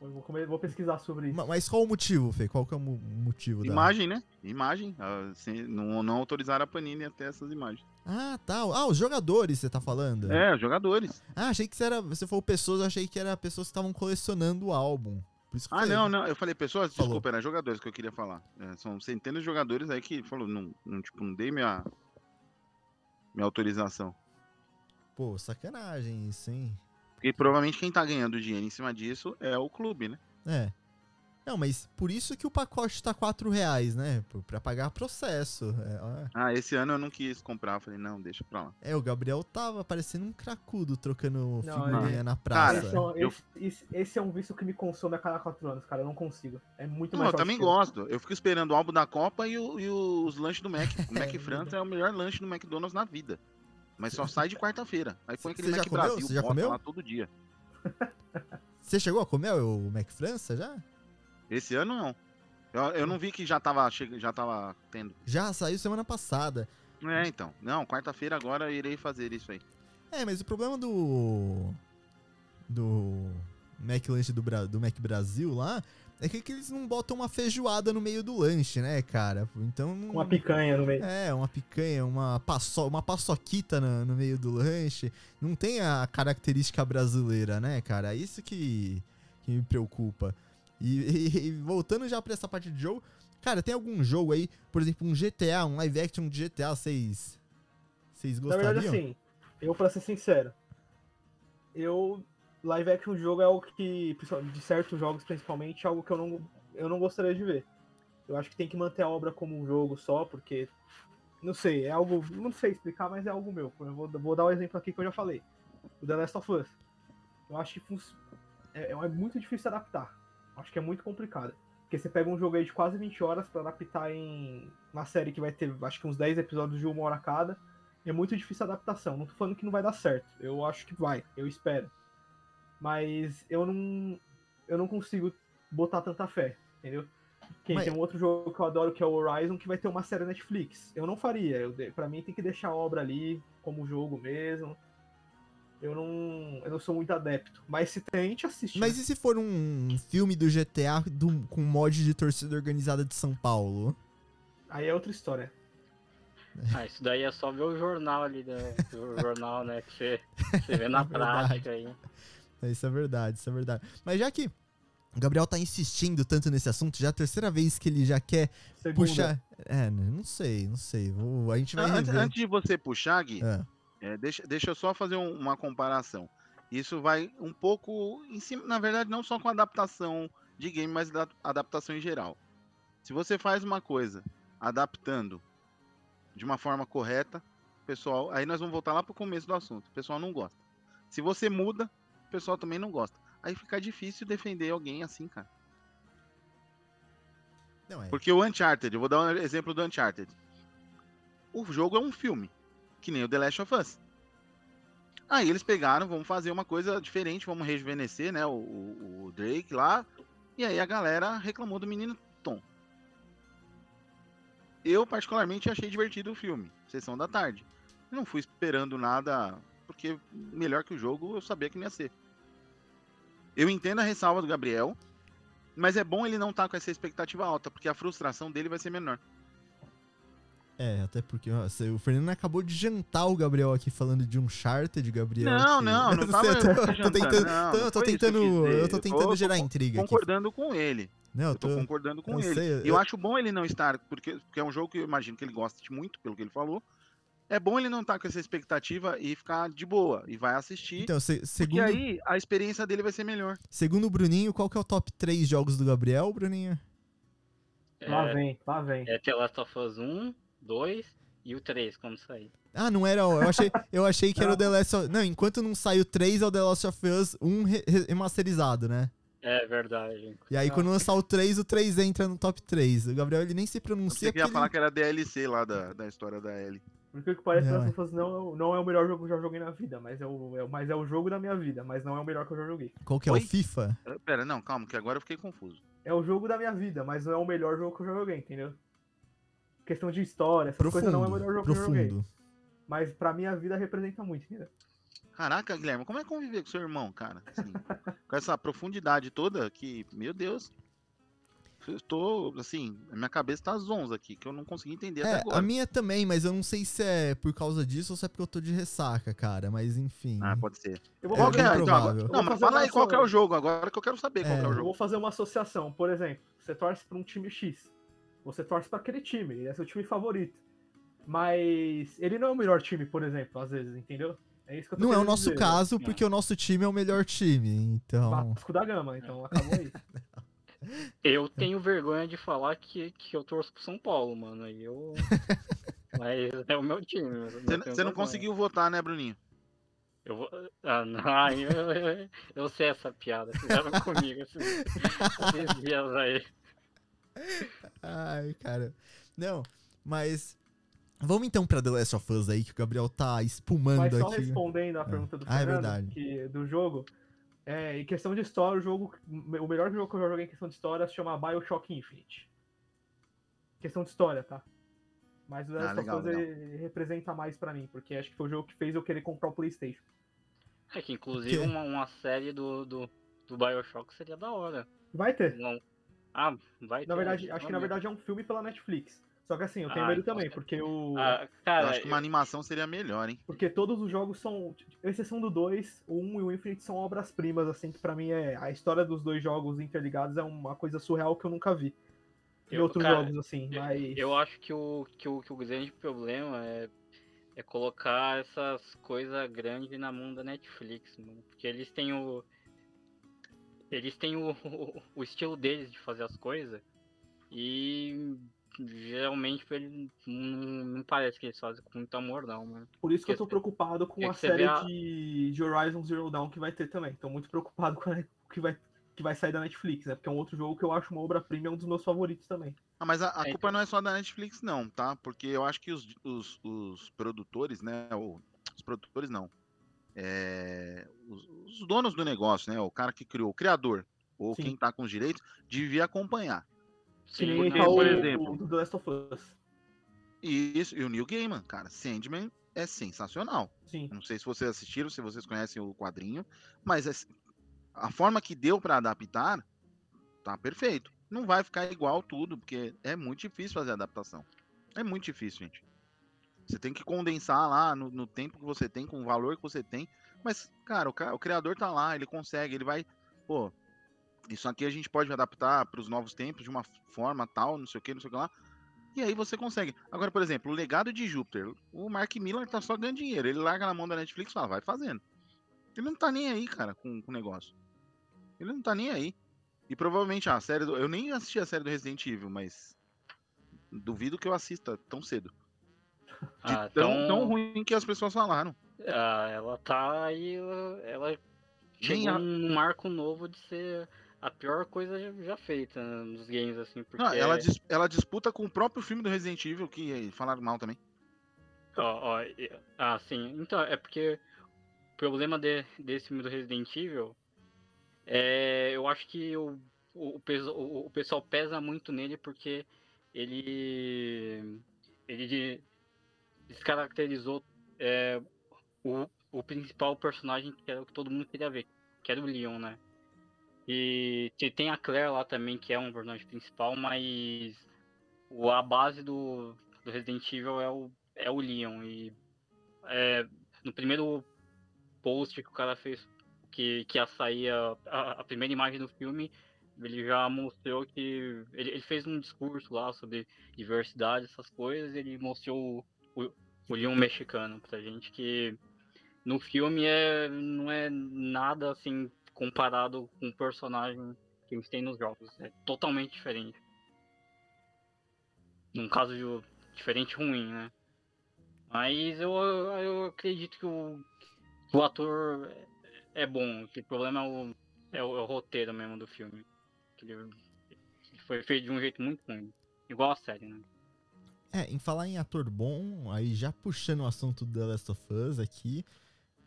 Eu vou, come- vou pesquisar sobre isso. Ma- Mas qual o motivo, Fê? Qual que é o mo- motivo da... Imagem, né? Imagem. sem- não, não autorizaram a Panini até essas imagens. Ah, tá. Ah, os jogadores você tá falando? É, os jogadores. Ah, achei que você era. Você falou pessoas, eu achei que era pessoas que estavam colecionando o álbum. Por isso que eu Ah, não, não. Eu falei pessoas, Falou. desculpa, eram jogadores que eu queria falar. É, são centenas de jogadores aí que falou, não, não, tipo, não dei minha, minha autorização. Pô, sacanagem isso, hein? Porque provavelmente quem tá ganhando dinheiro em cima disso é o clube, né? É. Não, mas por isso que o pacote tá 4 reais, né? Pra pagar processo. É. Ah, esse ano eu não quis comprar. eu Falei, não, deixa pra lá. É, o Gabriel tava parecendo um cracudo trocando Não, figurinha é- na Cara, praça. Esse, é um- eu- esse- esse- esse é um vício que me consome a cada quatro anos, cara. Eu não consigo. É muito Não, mais eu também que gosto. Eu fico esperando o álbum da Copa e, o- e os lanches do Mac. O Mac França é o melhor lanche do McDonald's na vida. Mas só sai de quarta-feira. Aí põe aquele Você Mac comeu? Brasil, Você já comeu? lá todo dia. Você chegou a comer o Mac França já? Esse ano não. Eu, eu não vi que já tava, já tava tendo. Já saiu semana passada. É, então. Não, quarta-feira agora eu irei fazer isso aí. É, mas o problema do. Do. Mac Lanche do, Bra- do Mac Brasil lá é que, que eles não botam uma feijoada no meio do lanche, né, cara? Então. Uma picanha no meio. É, uma picanha, uma, paço, uma paçoquita no, no meio do lanche. Não tem a característica brasileira, né, cara? É Isso que, que me preocupa. E, e- e voltando já pra essa parte de jogo, cara, tem algum jogo aí, por exemplo, um GTA, um live action de GTA, vocês. Vocês Na gostariam? verdade, assim, eu, pra ser sincero, eu. Live action de jogo é algo que, de certos jogos principalmente, é algo que eu não, eu não gostaria de ver. Eu acho que tem que manter a obra como um jogo só, porque. Não sei, é algo. Não sei explicar, mas é algo meu. Eu vou, vou dar um exemplo aqui que eu já falei. O The Last of Us. Eu acho que é, é muito difícil adaptar. Acho que é muito complicado. Porque você pega um jogo aí de quase 20 horas pra adaptar em uma série que vai ter, acho que uns 10 episódios de uma hora cada. É muito difícil a adaptação. Não tô falando que não vai dar certo. Eu acho que vai, eu espero. Mas eu não. Eu não consigo botar tanta fé, entendeu? Quem Mas- tem um outro jogo que eu adoro que é o Horizon, que vai ter uma série Netflix. Eu não faria. Eu, pra mim tem que deixar a obra ali como jogo mesmo. Eu não. Eu não sou muito adepto. Mas se tem, a gente assiste. Mas né? e se for um filme do GTA do- com mod de torcida organizada de São Paulo? Aí é outra história. Ah, isso daí é só ver o jornal ali, né? o jornal, né? Que você, você vê na É prática aí. Isso é verdade, isso é verdade. Mas já que o Gabriel tá insistindo tanto nesse assunto, já é a terceira vez que ele já quer Segunda. puxar. É, né, não sei, não sei. Vou- a gente vai Antes, rever. antes de você puxar, Gui, É. é, deixa, deixa eu só fazer um- uma comparação. Isso vai um pouco em cima, na verdade, não só com adaptação de game, mas da adaptação em geral. Se você faz uma coisa adaptando de uma forma correta, pessoal, aí nós vamos voltar lá pro começo do assunto. O pessoal não gosta. Se você muda, o pessoal também não gosta. Aí fica difícil defender alguém assim, cara. É. Porque o Uncharted, eu vou dar um exemplo do Uncharted. O jogo é um filme, que nem o The Last of Us. Aí eles pegaram, vamos fazer uma coisa diferente, vamos rejuvenescer, né, o, o- Drake lá. E aí a galera reclamou do menino Tom. Eu particularmente achei divertido o filme, sessão da tarde. Não fui esperando nada, porque melhor que o jogo eu sabia que não ia ser. Eu entendo a ressalva do Gabriel, mas é bom ele não estar com essa expectativa alta, porque a frustração dele vai ser menor. É, até porque o Fernando acabou de jantar o Gabriel aqui falando de um charter de Gabriel. Não, que- não, não tava eu tô, tô tentando, não, tô- não eu tô tentando, eu tô Eu tentando tô gerar con- intriga aqui. Concordando com ele. Não, eu tô tô, concordando com ele. sei, E eu- eu acho bom ele não estar, porque, porque é um jogo que eu imagino que ele gosta de muito, pelo que ele falou. É bom ele não estar com essa expectativa e ficar de boa e vai assistir. então, se- porque segundo, aí a experiência dele vai ser melhor. segundo o Bruninho, qual que é o top 3 jogos do Gabriel, Bruninho? Lá É, vem, lá vem. é The Last of Us 1, 2 e o 3, quando sair. Ah, não era, o- eu achei, eu achei que era o The Last of... Não, enquanto não saiu 3 é o The Last of Us 1 re- re- remasterizado, né? É verdade. E aí quando lançar o 3, o 3 entra no top 3. O Gabriel, ele nem se Você pronuncia queria porque falar ele... que era DLC lá da, da história da Ellie. Por que que parece que Não, Last é. of Us não, é o- não é o melhor jogo que eu já joguei na vida, mas é, o, é, o- mas é o jogo da minha vida, mas não é o melhor que eu já joguei. Qual que é Oi? o FIFA? Pera, não, calma, que agora eu fiquei confuso. É o jogo da minha vida, mas não é o melhor jogo que eu já joguei, entendeu? Questão de história, essas coisas não é o melhor jogo que eu joguei. profundo. Mas pra minha vida representa muito, entendeu? Caraca, Guilherme, como é conviver com seu irmão, cara? Assim, com essa profundidade toda que, meu Deus. Eu tô, assim, a minha cabeça tá zonza aqui, que eu não consegui entender até É, agora. a minha também, mas eu não sei se é por causa disso ou se é porque eu tô de ressaca, cara. Mas enfim. Ah, pode ser. Eu vou É Qual é? Então, agora-. Eu Não, mas fala uma aí qual que é o jogo agora que eu quero saber qual que é É. o eu jogo. vou fazer uma associação. Por exemplo, você torce pra um time X. Você torce pra aquele time, ele é seu time favorito. Mas ele não é o melhor time, por exemplo, às vezes, entendeu? É isso que eu tô Não é o nosso dizer. caso, porque o nosso time é o melhor time. Então. Vasco da Gama, então acabou aí. Eu tenho vergonha de falar que, que eu torço pro São Paulo, mano. Aí eu. Mas é o meu time. Você, tenho você não vergonha. conseguiu votar, né, Bruninho? Eu vou. Ah, não, eu, eu, eu sei essa piada. Fizeram comigo esses, esses dias aí. Ai, cara. Não, mas. Vamos então pra The Last of Us aí, que o Gabriel tá espumando Mas só aqui. respondendo a pergunta do Ah, é verdade. que, do jogo, é, em questão de história, o jogo, o melhor jogo que eu já joguei em questão de história se chama Bioshock Infinite. Questão de história, tá? Mas o The Ah, Last of legal, Us representa mais pra mim, porque acho que foi o jogo que fez eu querer comprar o Playstation. É que inclusive Que? uma, uma série do, do, do Bioshock seria da hora. Vai ter. Não. Ah, vai Na ter, verdade, acho que na verdade é um filme pela Netflix. Só que assim, eu tenho Ah, medo então também, tá. porque o. Ah, Eu cara, acho que uma animação seria melhor, hein? Porque todos os jogos são, exceção do 2, o 1 e o Infinite são obras-primas, assim, que pra mim é. A história dos dois jogos interligados é uma coisa surreal que eu nunca vi. Em Eu- outros cara, jogos, assim, eu- mas. eu acho que o, que o, que o grande problema é, é colocar essas coisas grandes na mão da Netflix, mano. Porque eles têm o. Eles têm o, o, o estilo deles de fazer as coisas. E geralmente ele não, não parece que eles fazem com muito amor, não, mano. Por isso que eu tô preocupado com é a série a- de, de Horizon Zero Dawn que vai ter também. Tô muito preocupado com o que vai, que vai sair da Netflix, né? Porque é um outro jogo que eu acho uma obra-prima e é um dos meus favoritos também. Ah, mas a, a É, culpa então. não é só da Netflix, não, tá? Porque eu acho que os, os, os produtores, né? os produtores não. É, os, os donos do negócio, né? O cara que criou, o criador, ou Sim. quem tá com os direitos, devia acompanhar. Sim, porque, tá o, por exemplo- o The Last of Us. Isso, e o Neil Gaiman, cara, Sandman é sensacional. Sim. Não sei se vocês assistiram, se vocês conhecem o quadrinho, mas é- a forma que deu pra adaptar tá perfeito. Não vai ficar igual tudo, porque é muito difícil fazer adaptação. É muito difícil, gente. Você tem que condensar lá no, no tempo que você tem, com o valor que você tem. Mas, cara, o, o criador tá lá, ele consegue, ele vai. Pô, isso aqui a gente pode adaptar para os novos tempos de uma forma tal, não sei o que, não sei o que lá. E aí você consegue. Agora, por exemplo, o legado de Júpiter. O Mark Miller tá só ganhando dinheiro. Ele larga na mão da Netflix e fala, vai fazendo. Ele não tá nem aí, cara, com, com o negócio. Ele não tá nem aí. E provavelmente a série do. Eu nem assisti a série do Resident Evil, mas. Duvido que eu assista tão cedo. Ah, tão, então, tão ruim que as pessoas falaram. ah, ela tá aí, ela- a- num marco novo de ser a pior coisa já- feita nos games, assim, porque... Não, ela, dis- ela disputa com o próprio filme do Resident Evil, que falaram mal também. Ó, ó, ah, sim. Então, é porque o problema de- desse filme do Resident Evil é. Eu acho que o, o, o o- pessoal pesa muito nele porque ele. Ele descaracterizou é, o, o principal personagem que era o que todo mundo queria ver, que era o Leon, né? E te- tem a Claire lá também, que é um personagem principal, mas a base do, do Resident Evil é o, é o Leon. E é, no primeiro post que o cara fez, que, que ia sair a, a, primeira imagem do filme, ele já mostrou que. Ele, ele fez um discurso lá sobre diversidade, essas coisas, ele mostrou o, o, Leon mexicano pra gente, que no filme é, não é nada assim comparado com o personagem que gente tem nos jogos. É totalmente diferente. Num caso de diferente ruim, né? Mas eu, eu acredito que o, o ator é bom. Que o problema é o, é o, é o roteiro mesmo do filme. Que ele foi feito de um jeito muito ruim. Igual a série, né? É, em falar em ator bom, aí já puxando o assunto do The Last of Us aqui,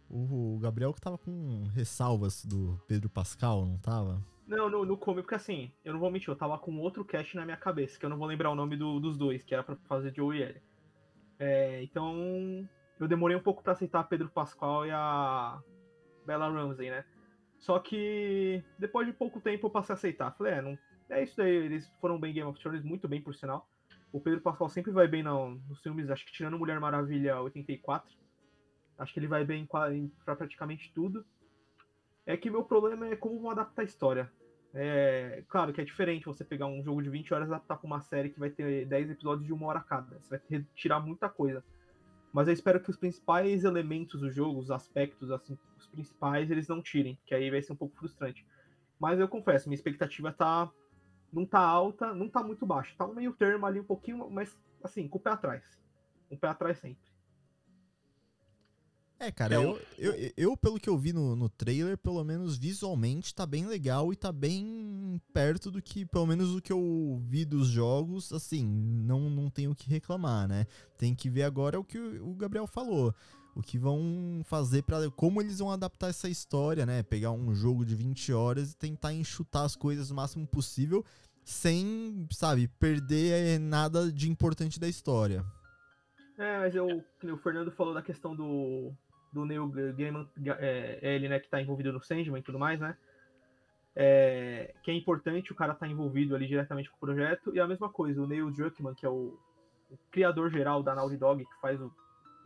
o Gabriel que tava com ressalvas do Pedro Pascal, não tava? Não, no, no comic, porque assim, eu não vou mentir, eu tava com outro cast na minha cabeça, que eu não vou lembrar o nome do- dos dois, que era pra fazer Joe e Ellie. É, então, eu demorei um pouco pra aceitar Pedro Pascal e a Bella Ramsey, né? Só que depois de pouco tempo eu passei a aceitar. Falei, é, não, é isso daí, eles foram bem em Game of Thrones, muito bem por sinal. O Pedro Pascal sempre vai bem não, nos filmes, acho que tirando Mulher Maravilha 84. Acho que ele vai bem pra praticamente tudo. É que meu problema é como adaptar a história. É, claro que é diferente você pegar um jogo de 20 horas e adaptar com uma série que vai ter 10 episódios de uma hora cada. Você vai tirar muita coisa. Mas eu espero que os principais elementos do jogo, os aspectos, assim, os principais, eles não tirem, que aí vai ser um pouco frustrante. Mas eu confesso, minha expectativa tá. Não tá alta, não tá muito baixa. Tá um meio termo ali, um pouquinho, mas assim, com o pé atrás. Um pé atrás sempre. É, cara, É eu, eu, eu, pelo que eu vi no, no trailer, pelo menos visualmente, tá bem legal e tá bem perto do que, pelo menos o que eu vi dos jogos, assim, não, não tenho o que reclamar, né? Tem que ver agora o que o o Gabriel falou. O que vão fazer para como eles vão adaptar essa história, né? Pegar um jogo de 20 horas e tentar enxutar as coisas o máximo possível, sem, sabe, perder eh, nada de importante da história. É, mas eu, o Fernando falou da questão do, do Neil Gaiman, é, ele, né, que tá envolvido no Sandman e tudo mais, né? É, que é importante o cara tá envolvido ali diretamente com o projeto. E a mesma coisa, o Neil Druckmann, que é o, o criador geral da Naughty Dog, que faz o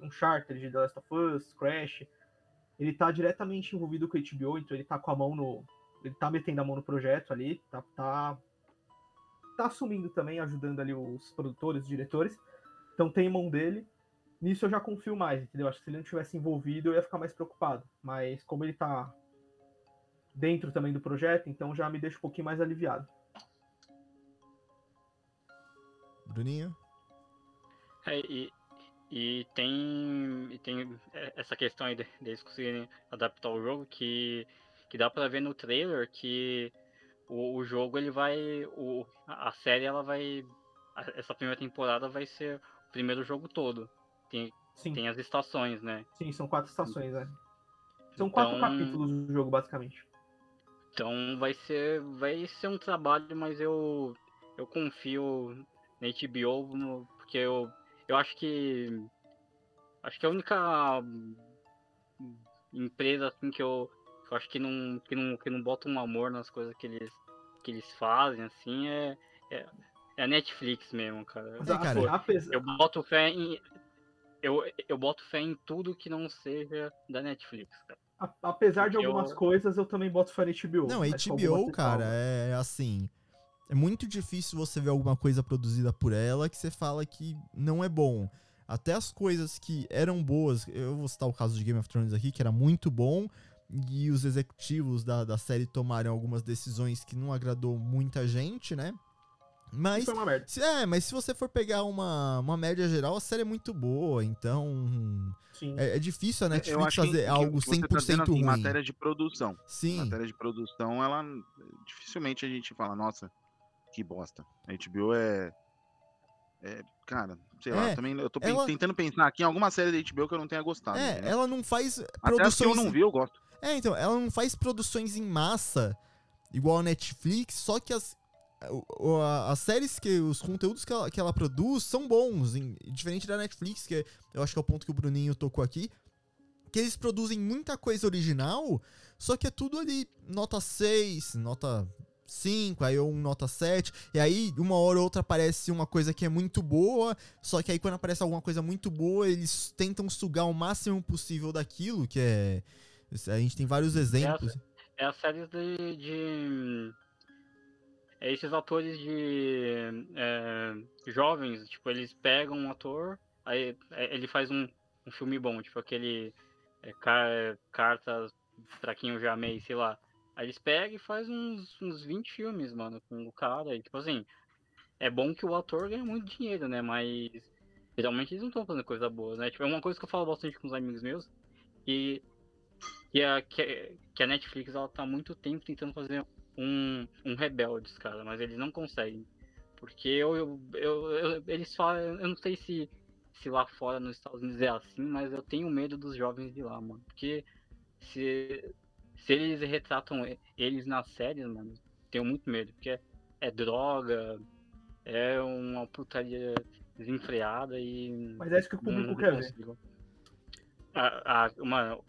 Uncharted, The Last of Us, Crash, ele tá diretamente envolvido com a HBO, então ele tá com a mão no... Ele tá metendo a mão no projeto ali, tá, tá, tá assumindo também, ajudando ali os produtores, os diretores. Então tem mão dele. Nisso eu já confio mais, entendeu? Acho que se ele não tivesse envolvido, eu ia ficar mais preocupado. Mas como ele tá dentro também do projeto, então já me deixa um pouquinho mais aliviado. Bruninho? É, e, e tem, e tem essa questão aí de- deles conseguirem adaptar o jogo que, que dá pra ver no trailer que o, o jogo ele vai. O, a série ela vai. Essa primeira temporada vai ser o primeiro jogo todo. Tem, Sim, tem as estações, né? sim, são quatro estações, né? São quatro Então- capítulos do jogo, basicamente. Então vai ser, vai ser um trabalho, mas eu, eu confio na HBO, no- porque eu, eu acho que acho que a única hum, empresa assim que eu, eu acho que não, que não que não bota um amor nas coisas que eles que eles fazem assim é, é, é a Netflix mesmo, cara. Mas, É, assim, cara. apesar- Eu boto fé em. Eu, eu boto fé em tudo que não seja da Netflix, cara. a- apesar de eu- algumas coisas, eu também boto fé na HBO. Não, mas com HBO, algumas cara, é assim. É muito difícil você ver alguma coisa produzida por ela que você fala que não é bom. Até as coisas que eram boas, eu vou citar o caso de Game of Thrones aqui, que era muito bom, e os executivos da, da série tomaram algumas decisões que não agradou muita gente, né? Mas Foi uma merda. se- é, mas se você for pegar uma, uma média geral, a série é muito boa, então Sim. é, é difícil a Eu Netflix fazer que algo você 100% tá dizendo assim, ruim. matéria de produção. Sim. Matéria de produção, ela dificilmente a gente fala, nossa, que bosta. A HBO é. é cara, sei lá, É, também eu tô ela- tentando pensar aqui em alguma série da HBO que eu não tenha gostado. É, entendeu? ela não faz Até as que eu produções. não vi, eu gosto. É, então, ela não faz produções em massa igual a Netflix, só que as, as séries que os conteúdos que ela, que ela produz são bons, em- diferente da Netflix, que eu acho que é o ponto que o Bruninho tocou aqui, que eles produzem muita coisa original, só que é tudo ali nota 6, nota 5, aí um nota 7, e aí uma hora ou outra aparece uma coisa que é muito boa, só que aí quando aparece alguma coisa muito boa, eles tentam sugar o máximo possível daquilo, que é a gente tem vários exemplos. É as séries de. de- é esses atores de. é, jovens, tipo, eles pegam um ator, aí é, ele faz um, um filme bom, tipo aquele. é, Car- cartas pra quem eu já amei, sei lá. Aí eles pegam e faz uns, uns 20 filmes, mano, com o cara. E, tipo assim, é bom que o ator ganha muito dinheiro, né? Mas geralmente eles não estão fazendo coisa boa, né? Tipo, é uma coisa que eu falo bastante com os amigos meus. Que que a, que, que a Netflix ela tá há muito tempo tentando fazer um, um Rebeldes, cara, mas eles não conseguem. Porque eu, eu, eu- eu- eles falam, eu não sei se, se lá fora nos Estados Unidos é assim, mas eu tenho medo dos jovens de lá, mano. Porque se, se eles retratam eles nas séries, mano, tenho muito medo, porque é, é droga, é uma putaria desenfreada e. Mas é isso que o público não- não quer ver. consigo. A, a, uma,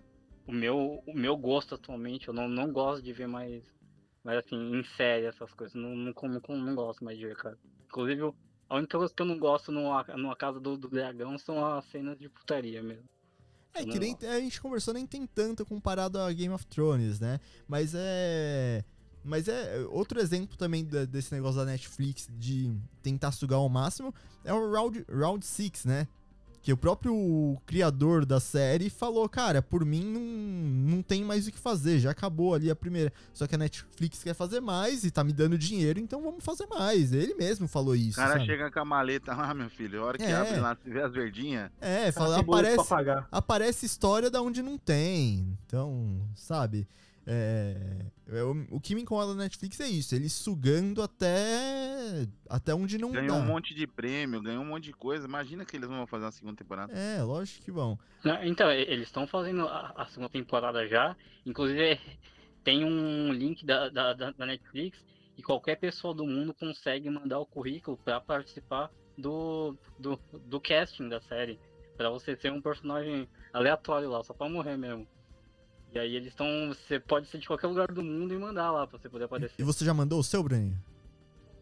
o, meu, o meu gosto atualmente, eu não, não gosto de ver mais, mais assim, em série essas coisas. Não, não, não, não gosto mais de ver, cara. Inclusive, a única coisa que eu não gosto numa, numa casa do, do dragão são as cenas de putaria mesmo. É que nem a gente conversou, nem tem tanto comparado a Game of Thrones, né? Mas é. Mas é outro exemplo também desse negócio da Netflix de tentar sugar ao máximo é o Round, Round 6, né? Que o próprio criador da série falou, cara, por mim não, não tem mais o que fazer, já acabou ali a primeira. Só que a Netflix quer fazer mais e tá me dando dinheiro, então vamos fazer mais. Ele mesmo falou O isso. cara sabe? chega com a maleta lá, meu filho. A hora que É. abre lá, se vê as verdinhas. É, fala, aparece, pagar. aparece história da onde não tem. Então, sabe? É, é, o, o que me incomoda na Netflix é isso, eles sugando até até onde não Ganhou dá. um monte de prêmio, ganhou um monte de coisa. Imagina que eles não vão fazer uma segunda temporada. É, lógico que vão. Não, Então, eles estão fazendo a, a segunda temporada já. Inclusive, tem um link da, da, da- da Netflix e qualquer pessoa do mundo consegue mandar o currículo para participar do, do, do casting da série. Pra você ser um personagem aleatório lá, só pra morrer mesmo. E aí eles estão. Você pode ser de qualquer lugar do mundo e mandar lá pra você poder E aparecer. você já mandou o seu, Bruninho?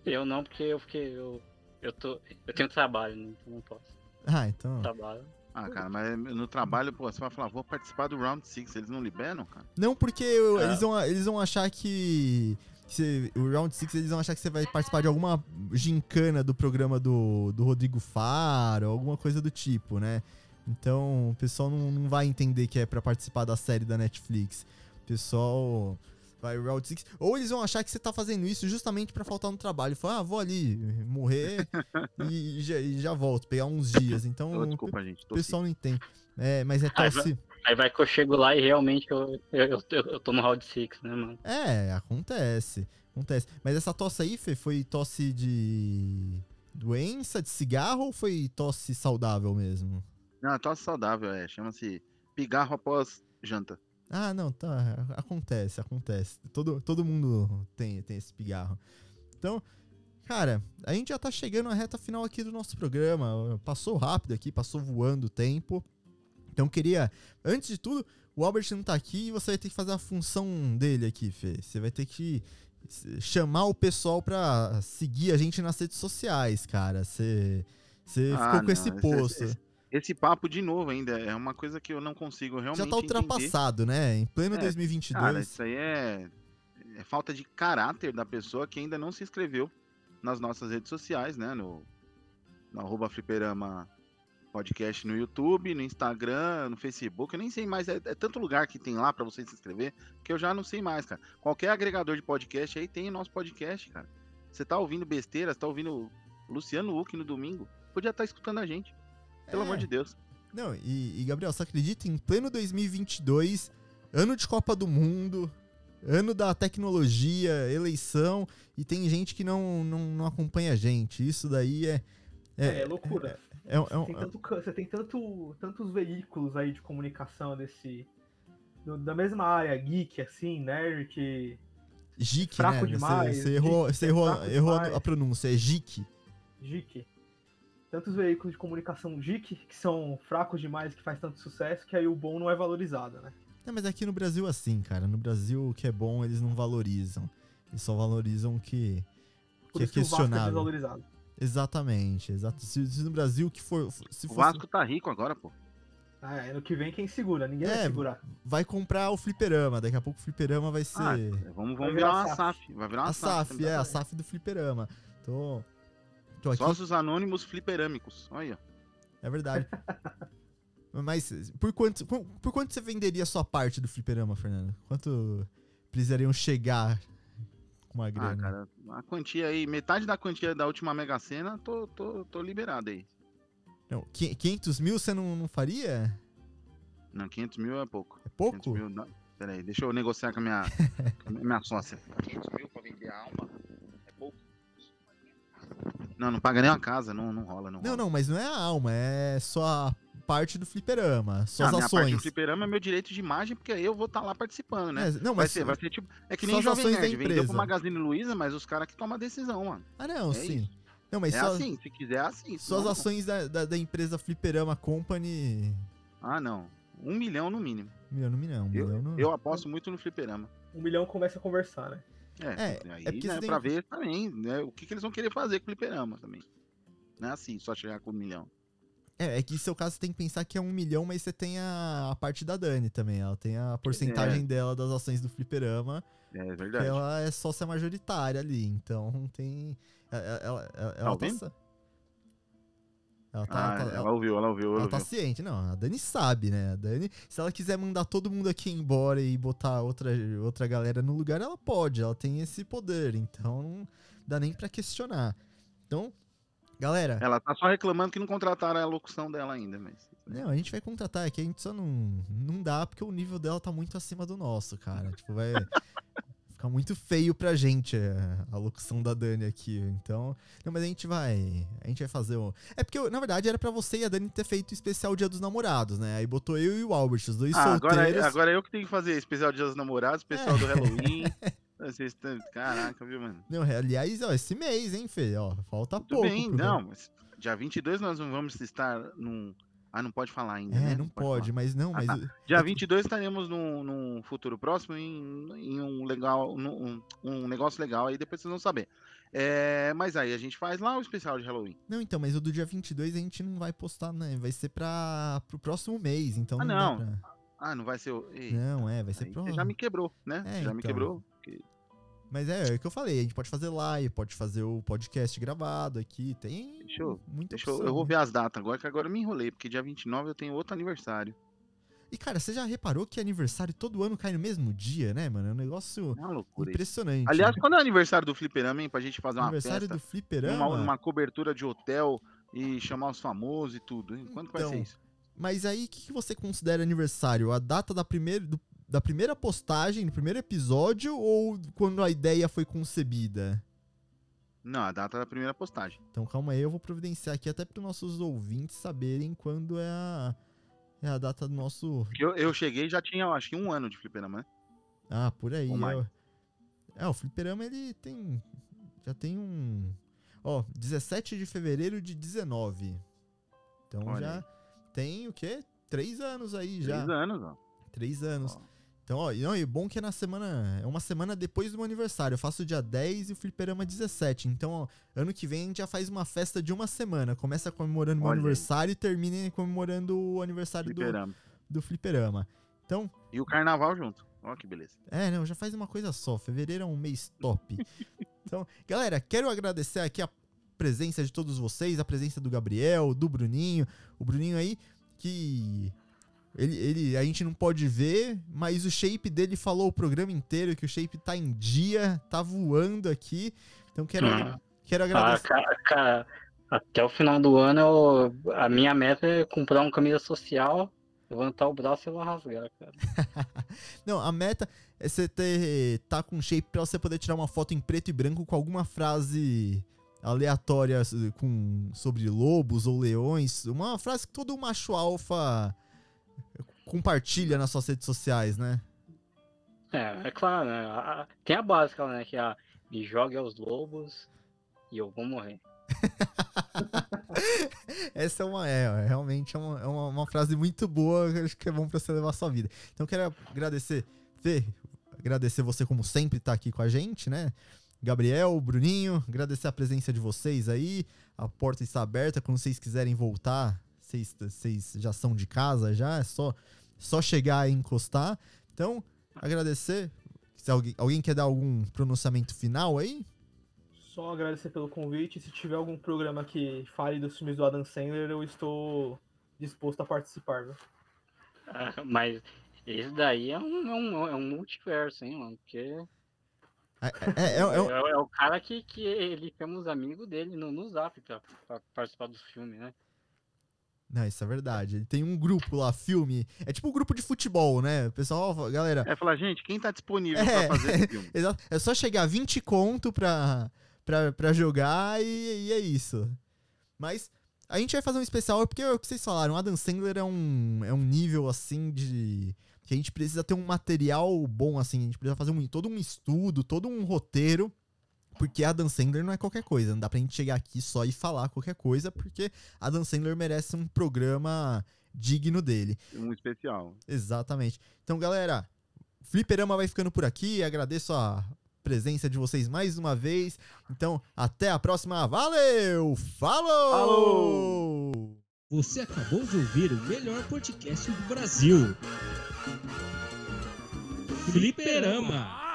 Eu não, porque eu fiquei. Eu, eu, tô, eu tenho trabalho, né? Então não posso. Ah, então. Trabalho. Ah, cara, mas no trabalho, pô, você vai falar, vou participar do Round 6. Eles não liberam, cara? Não, porque eu- É. eles, vão, eles vão achar que. que o Round 6 eles vão achar que você vai participar de alguma gincana do programa do, do Rodrigo Faro, alguma coisa do tipo, né? Então o pessoal não, não vai entender que é pra participar da série da Netflix. O pessoal vai Round 6. Ou eles vão achar que você tá fazendo isso justamente pra faltar no trabalho. Falar, ah, vou ali morrer e, já, e já volto, pegar uns dias. Então Ô, o desculpa, gente. o pessoal não entende. É, mas é tosse. Aí vai que eu chego lá e realmente eu, eu, eu, eu tô no round 6, né, mano? É, acontece. Acontece. Mas essa tosse aí, Fê, foi tosse de doença, de cigarro ou foi tosse saudável mesmo? Não, tosse saudável, é. Chama-se pigarro após janta. Ah, não, tá. Acontece, acontece. Todo, todo mundo tem, tem esse pigarro. Então, cara, a gente já tá chegando na reta final aqui do nosso programa. Passou rápido aqui, passou voando o tempo. Então, queria, antes de tudo, o Albert não tá aqui e você vai ter que fazer a função dele aqui, Fê. Você vai ter que chamar o pessoal pra seguir a gente nas redes sociais, cara. Você você Ah, ficou com não, esse esse- post. esse- Esse papo de novo ainda é uma coisa que eu não consigo realmente Já tá entender. ultrapassado, né? Em pleno É, 2022. Cara, isso aí é, é falta de caráter da pessoa que ainda não se inscreveu nas nossas redes sociais, né? No, no arroba fliperama podcast no YouTube, no Instagram, no Facebook, eu nem sei mais, é, é tanto lugar que tem lá pra você se inscrever, que eu já não sei mais, cara. Qualquer agregador de podcast aí tem o nosso podcast, cara. Você tá ouvindo besteira, você tá ouvindo Luciano Huck no domingo, podia estar escutando a gente. Pelo É. amor de Deus. Não, e, e, Gabriel, você acredita em pleno 2022, ano de Copa do Mundo, ano da tecnologia, eleição, e tem gente que não, não, não acompanha a gente. Isso daí é. É, loucura. é, um- é um- Tem tanto você tem tanto, tantos veículos aí de comunicação desse. do- da mesma área, geek, assim, nerd, Jique, fraco né? demais, Você errou, jique, você errou, errou a, demais. a pronúncia, é Jique. geek. Tantos veículos de comunicação geek que são fracos demais, que faz tanto sucesso, que aí o bom não é valorizado, né? Não, mas aqui no Brasil é assim, cara. No Brasil o que é bom eles não valorizam. Eles só valorizam o que, que é isso que o Vasco é questionável. desvalorizado. Exatamente, exato. Se, se no Brasil que for. Se O fosse, Vasco tá rico agora, pô. Ah, é, ano que vem quem segura, ninguém É, vai segurar. vai comprar o fliperama. Daqui a pouco o fliperama vai ser. Ah, vamos, Vai vamos virar virar uma SAF. SAF. Vai virar uma a SAF, também. é, a SAF do fliperama. Tô. Tô aqui. Sócios anônimos fliperâmicos. Olha. É verdade. Mas por quanto, por, por quanto você venderia a sua parte do fliperama, Fernando? Quanto precisariam chegar com uma Ah, grana? cara, a quantia aí, metade da quantia da última Mega Sena, tô, tô, tô liberado aí. Não, qui- 500 mil você não, não faria? Não, 500 mil é pouco. É pouco? 500 mil, não. Pera aí, deixa eu negociar com a minha, com a minha sócia. 500 mil pra vender a alma? Não, não paga nem uma casa, não, não rola, não Não, rola. não, mas não é a alma, é só a parte do fliperama, Ah, suas minha parte ações. do fliperama é meu direito de imagem, porque aí eu vou estar lá participando, né? É, não, Vai mas ser, vai ser tipo. É que nem Jovem ações da Nerd, vendeu pro empresa. Magazine Luiza, mas os caras que tomam a decisão, mano. Ah, não, é sim. isso. Não, mas é só- assim, se quiser é assim. suas senão não. ações da, da, da empresa Fliperama Company. Ah, não. Um milhão no mínimo. Milhão no milhão, Eu, milhão no. eu aposto muito no fliperama. Um milhão começa a conversar, né? É, É, aí, é né, tem pra ver também, né, o que, que eles vão querer fazer com o fliperama também. Não é assim, só chegar com um milhão. É, é que em seu caso você tem que pensar que é um milhão, mas você tem a, a parte da Dani também. Ela tem a porcentagem dela das ações do Fliperama, É que verdade. ela é sócia majoritária ali. Então tem. Ela, ela, ela, ela tá. ouvindo? Ela tá, ah, tá- ela, ouviu, ela ouviu, ela ela tá ouviu. ciente. Não, a Dani sabe, né? A Dani, se ela quiser mandar todo mundo aqui embora e botar outra, outra galera no lugar, ela pode. Ela tem esse poder. Então não dá nem pra questionar. Então, galera. Ela tá só reclamando que não contrataram a locução dela ainda, mas. Não, a gente vai contratar, é que a gente só não, não dá porque o nível dela tá muito acima do nosso, cara. tipo, vai ficar muito feio pra gente é, a locução da Dani aqui. Então, não, mas a gente vai, a gente vai fazer o... É porque, na verdade, era pra você e a Dani ter feito o especial Dia dos Namorados, né? Aí botou eu e o Albert, os dois Ah, agora, solteiros. agora eu que tenho que fazer especial Dia dos Namorados, especial É. do Halloween. Vocês tão- Caraca, viu, mano? Não, aliás, ó, esse mês, hein, Fê? Ó, falta Tudo pouco. bem, não, mas dia 22 nós não vamos estar num. Ah, não pode falar ainda. É, né? não pode, falar. mas não, Ah, mas... tá. Dia é que- 22 estaremos num, num futuro próximo em, em um legal, num- um, negócio legal aí, depois vocês vão saber. É, mas aí a gente faz lá o especial de Halloween. Não, então, mas o do dia 22 a gente não vai postar, né? Vai ser pra, pro próximo mês, então Ah, não, não. pra... Ah, não vai ser o. Ei, Não, é, vai ser pro... já me quebrou, né? É, já me então. quebrou. Mas é, é o que eu falei, a gente pode fazer live, pode fazer o podcast gravado aqui, tem Deixa eu- muita Deixa eu, opção, eu vou né? ver as datas agora, que agora eu me enrolei, porque dia 29 eu tenho outro aniversário. E cara, você já reparou que aniversário todo ano cai no mesmo dia, né, mano? É um negócio É uma loucura isso. impressionante. Aliás, quando é o aniversário do Fliperama, hein, pra gente fazer uma aniversário festa, do fliperama, numa, numa cobertura de hotel e chamar os famosos e tudo, hein? Quando que vai ser Então, isso? mas aí o que, que você considera aniversário? A data da primeira, do- da primeira postagem, do primeiro episódio, ou quando a ideia foi concebida? Não, a data da primeira postagem. Então calma aí, eu vou providenciar aqui até para nossos ouvintes saberem quando é a, é a data do nosso. Eu, eu cheguei e já tinha, acho que um ano de fliperama, né? Ah, por aí. Mais. É, é, o fliperama ele tem. Já tem um. Ó, 17 de fevereiro de 19. Então Olha já aí. tem o quê? Três anos aí já. Três anos, ó. Três anos. Ó. Então, ó, e não, e bom que é na semana. É uma semana depois do meu aniversário. Eu faço dia 10 e o fliperama 17. Então, ó, ano que vem a gente já faz uma festa de uma semana. Começa comemorando meu Olha aí. aniversário e termina comemorando o aniversário do, Fliperama. do fliperama. Então, E o carnaval junto. Ó, que beleza. é, não, já faz uma coisa só. Fevereiro é um mês top. então, galera, quero agradecer aqui a presença de todos vocês, a presença do Gabriel, do Bruninho. O Bruninho aí, que. Ele, ele, a gente não pode ver, mas o shape dele falou o programa inteiro que o shape tá em dia, tá voando aqui. Então quero, Hum. quero Ah, agradecer. cara, cara, até o final do ano, eu- a minha meta é comprar uma camisa social, levantar o braço e ela rasgar, cara. Não, a meta é você ter tá com shape pra você poder tirar uma foto em preto e branco com alguma frase aleatória com sobre lobos ou leões, uma frase que todo macho alfa compartilha nas suas redes sociais, né? É, é claro, né? a- tem a básica, né? Que é a me jogue aos lobos e eu vou morrer. Essa é uma é, realmente é uma, é uma, uma frase muito boa, acho que é bom pra você levar a sua vida. Então quero agradecer, Fê, agradecer você como sempre tá aqui com a gente, né? Gabriel, Bruninho, agradecer a presença de vocês aí. A porta está aberta quando vocês quiserem voltar. Vocês, já são de casa já, é só só chegar e encostar. Então, agradecer. Se alguém, alguém quer dar algum pronunciamento final aí? Só agradecer pelo convite. Se tiver algum programa que fale dos filmes do Adam Sandler, eu estou disposto a participar. Viu? Ah, Mas esse daí é um, é um, é um multiverso, hein, mano? Porque É, é- é- é- é, é o cara que, que ele chama os amigos dele no, no zap pra, pra participar dos filmes, né? Não, isso é verdade. Ele tem um grupo lá, filme. É tipo um grupo de futebol, né? O pessoal, galera. É falar, gente, quem tá disponível É. pra fazer esse filme? exato, É só chegar 20 conto pra, pra, pra jogar e, e é isso. Mas a gente vai fazer um especial porque é o que vocês falaram. Adam Sandler é um, é um nível assim de. Que a gente precisa ter um material bom, assim. A gente precisa fazer um, todo um estudo, todo um roteiro. Porque Adam Sandler não é qualquer coisa. Não dá pra gente chegar aqui só e falar qualquer coisa, porque Adam Sandler merece um programa digno dele. Um especial. Exatamente. Então, galera, Fliperama vai ficando por aqui. Agradeço a presença de vocês mais uma vez. Então, até a próxima. Valeu! Falou! Falou! Você acabou de ouvir o melhor podcast do Brasil. Fliperama.